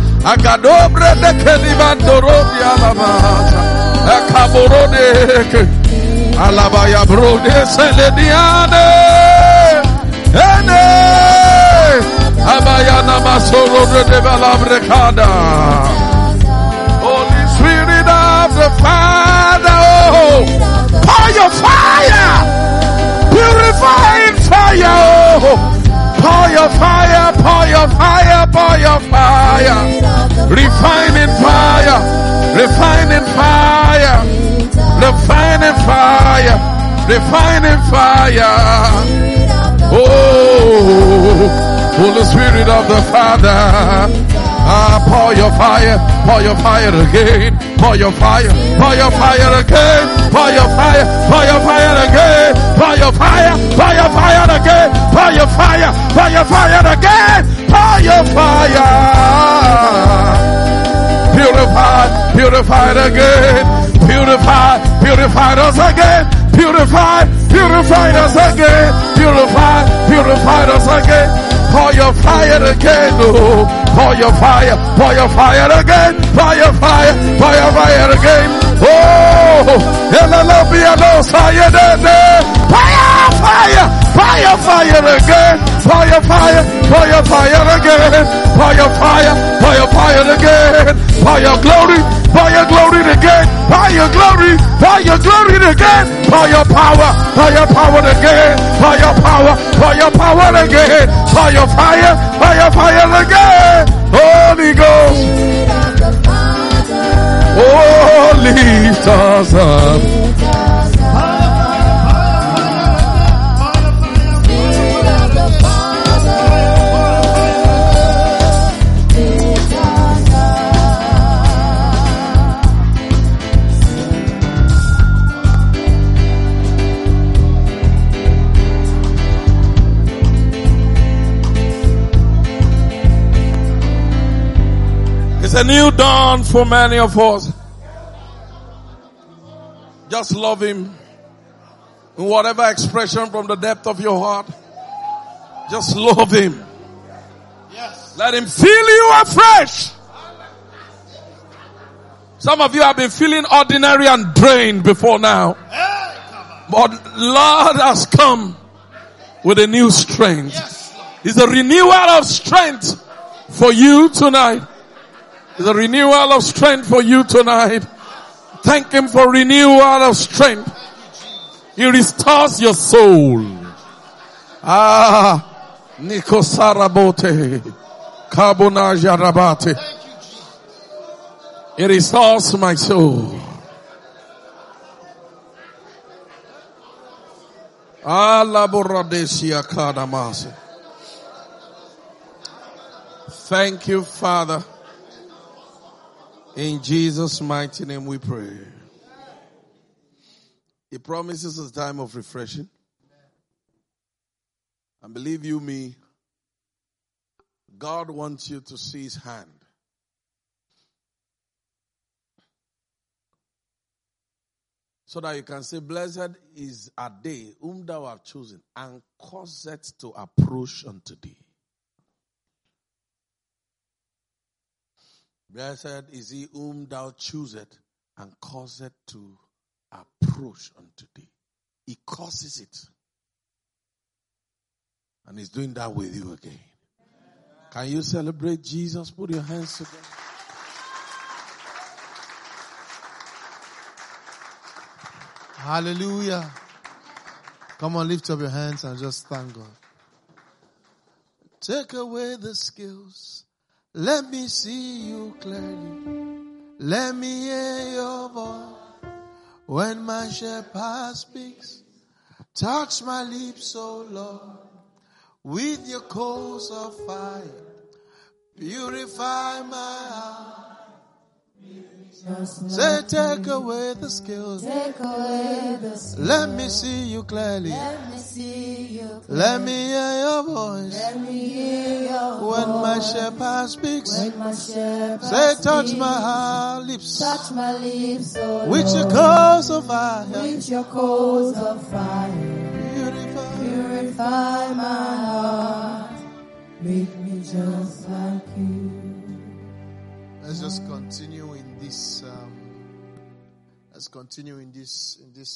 Agadobre de kelivandorodi alamasa. Akaborode. Alabaya brode selediane. Ene. Abayana masoro de balabrekada. Holy Spirit of the Father. Oh, pour your fire. Purifying fire. Oh. Pour your fire, pour your fire, pour your fire. Refining fire, refining fire, refining fire, refining fire. Oh, Holy Spirit of the Father. Ah, pour your fire, pour your fire again, pour your fire, pour your fire again, pour your fire, pour your fire again, pour your fire, pour your fire again, pour your fire, pour your fire again, pour your fire. Purify, purified again, purify, purified us again, purify, purified us again, purify, purified us again. Pour your fire again, oh. Pour your fire, pour your fire again, pour your fire, pour your fire again. Oh, Elalobia no fire, fire, fire, fire, fire again. Your fire, fire fire again. Pour your fire, fire again. Your glory, your glory again. Your glory, pour your glory again. Pour your power, pour your power again. Pour your power, pour your power again. Pour your fire, pour your fire again. Holy Ghost. Oh, lift. It's a new dawn for many of us. Just love Him in whatever expression from the depth of your heart. Just love Him. Yes. Let Him fill you afresh. Some of you have been feeling ordinary and drained before now. But Lord has come with a new strength. It's a renewal of strength for you tonight. A renewal of strength for you tonight. Thank Him for renewal of strength. He restores your soul. Ah, Nikosarabote, Kabuna Jarabate. It restores my soul. Thank you, Father. In Jesus' mighty name we pray. He promises a time of refreshing. And believe you me, God wants you to see his hand. So that you can say, Blessed is a day whom thou hast chosen, and cause it to approach unto thee. Blessed is he whom thou choosest and cause it to approach unto thee. He causes it. And he's doing that with you again. Can you celebrate Jesus? Put your hands together. Hallelujah. Come on, lift up your hands and just thank God. Take away the skills. Let me see you clearly. Let me hear your voice. When my shepherd speaks, touch my lips, O Lord, with your coals of fire. Purify my heart. Say, take away the skills. Take away the sin. Let me see you clearly. Let me see you. Let me hear your voice. Let me hear your When my shepherd speaks, When my shepherd say, touch my heart, lips, touch my lips, oh with your coals of fire. with your coals of fire. Purify. Purify my heart. Make me just like you. Let's just continue let's continue in this in this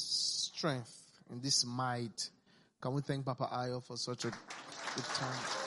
strength, in this might. Can we thank Papa Ayo for such a good time?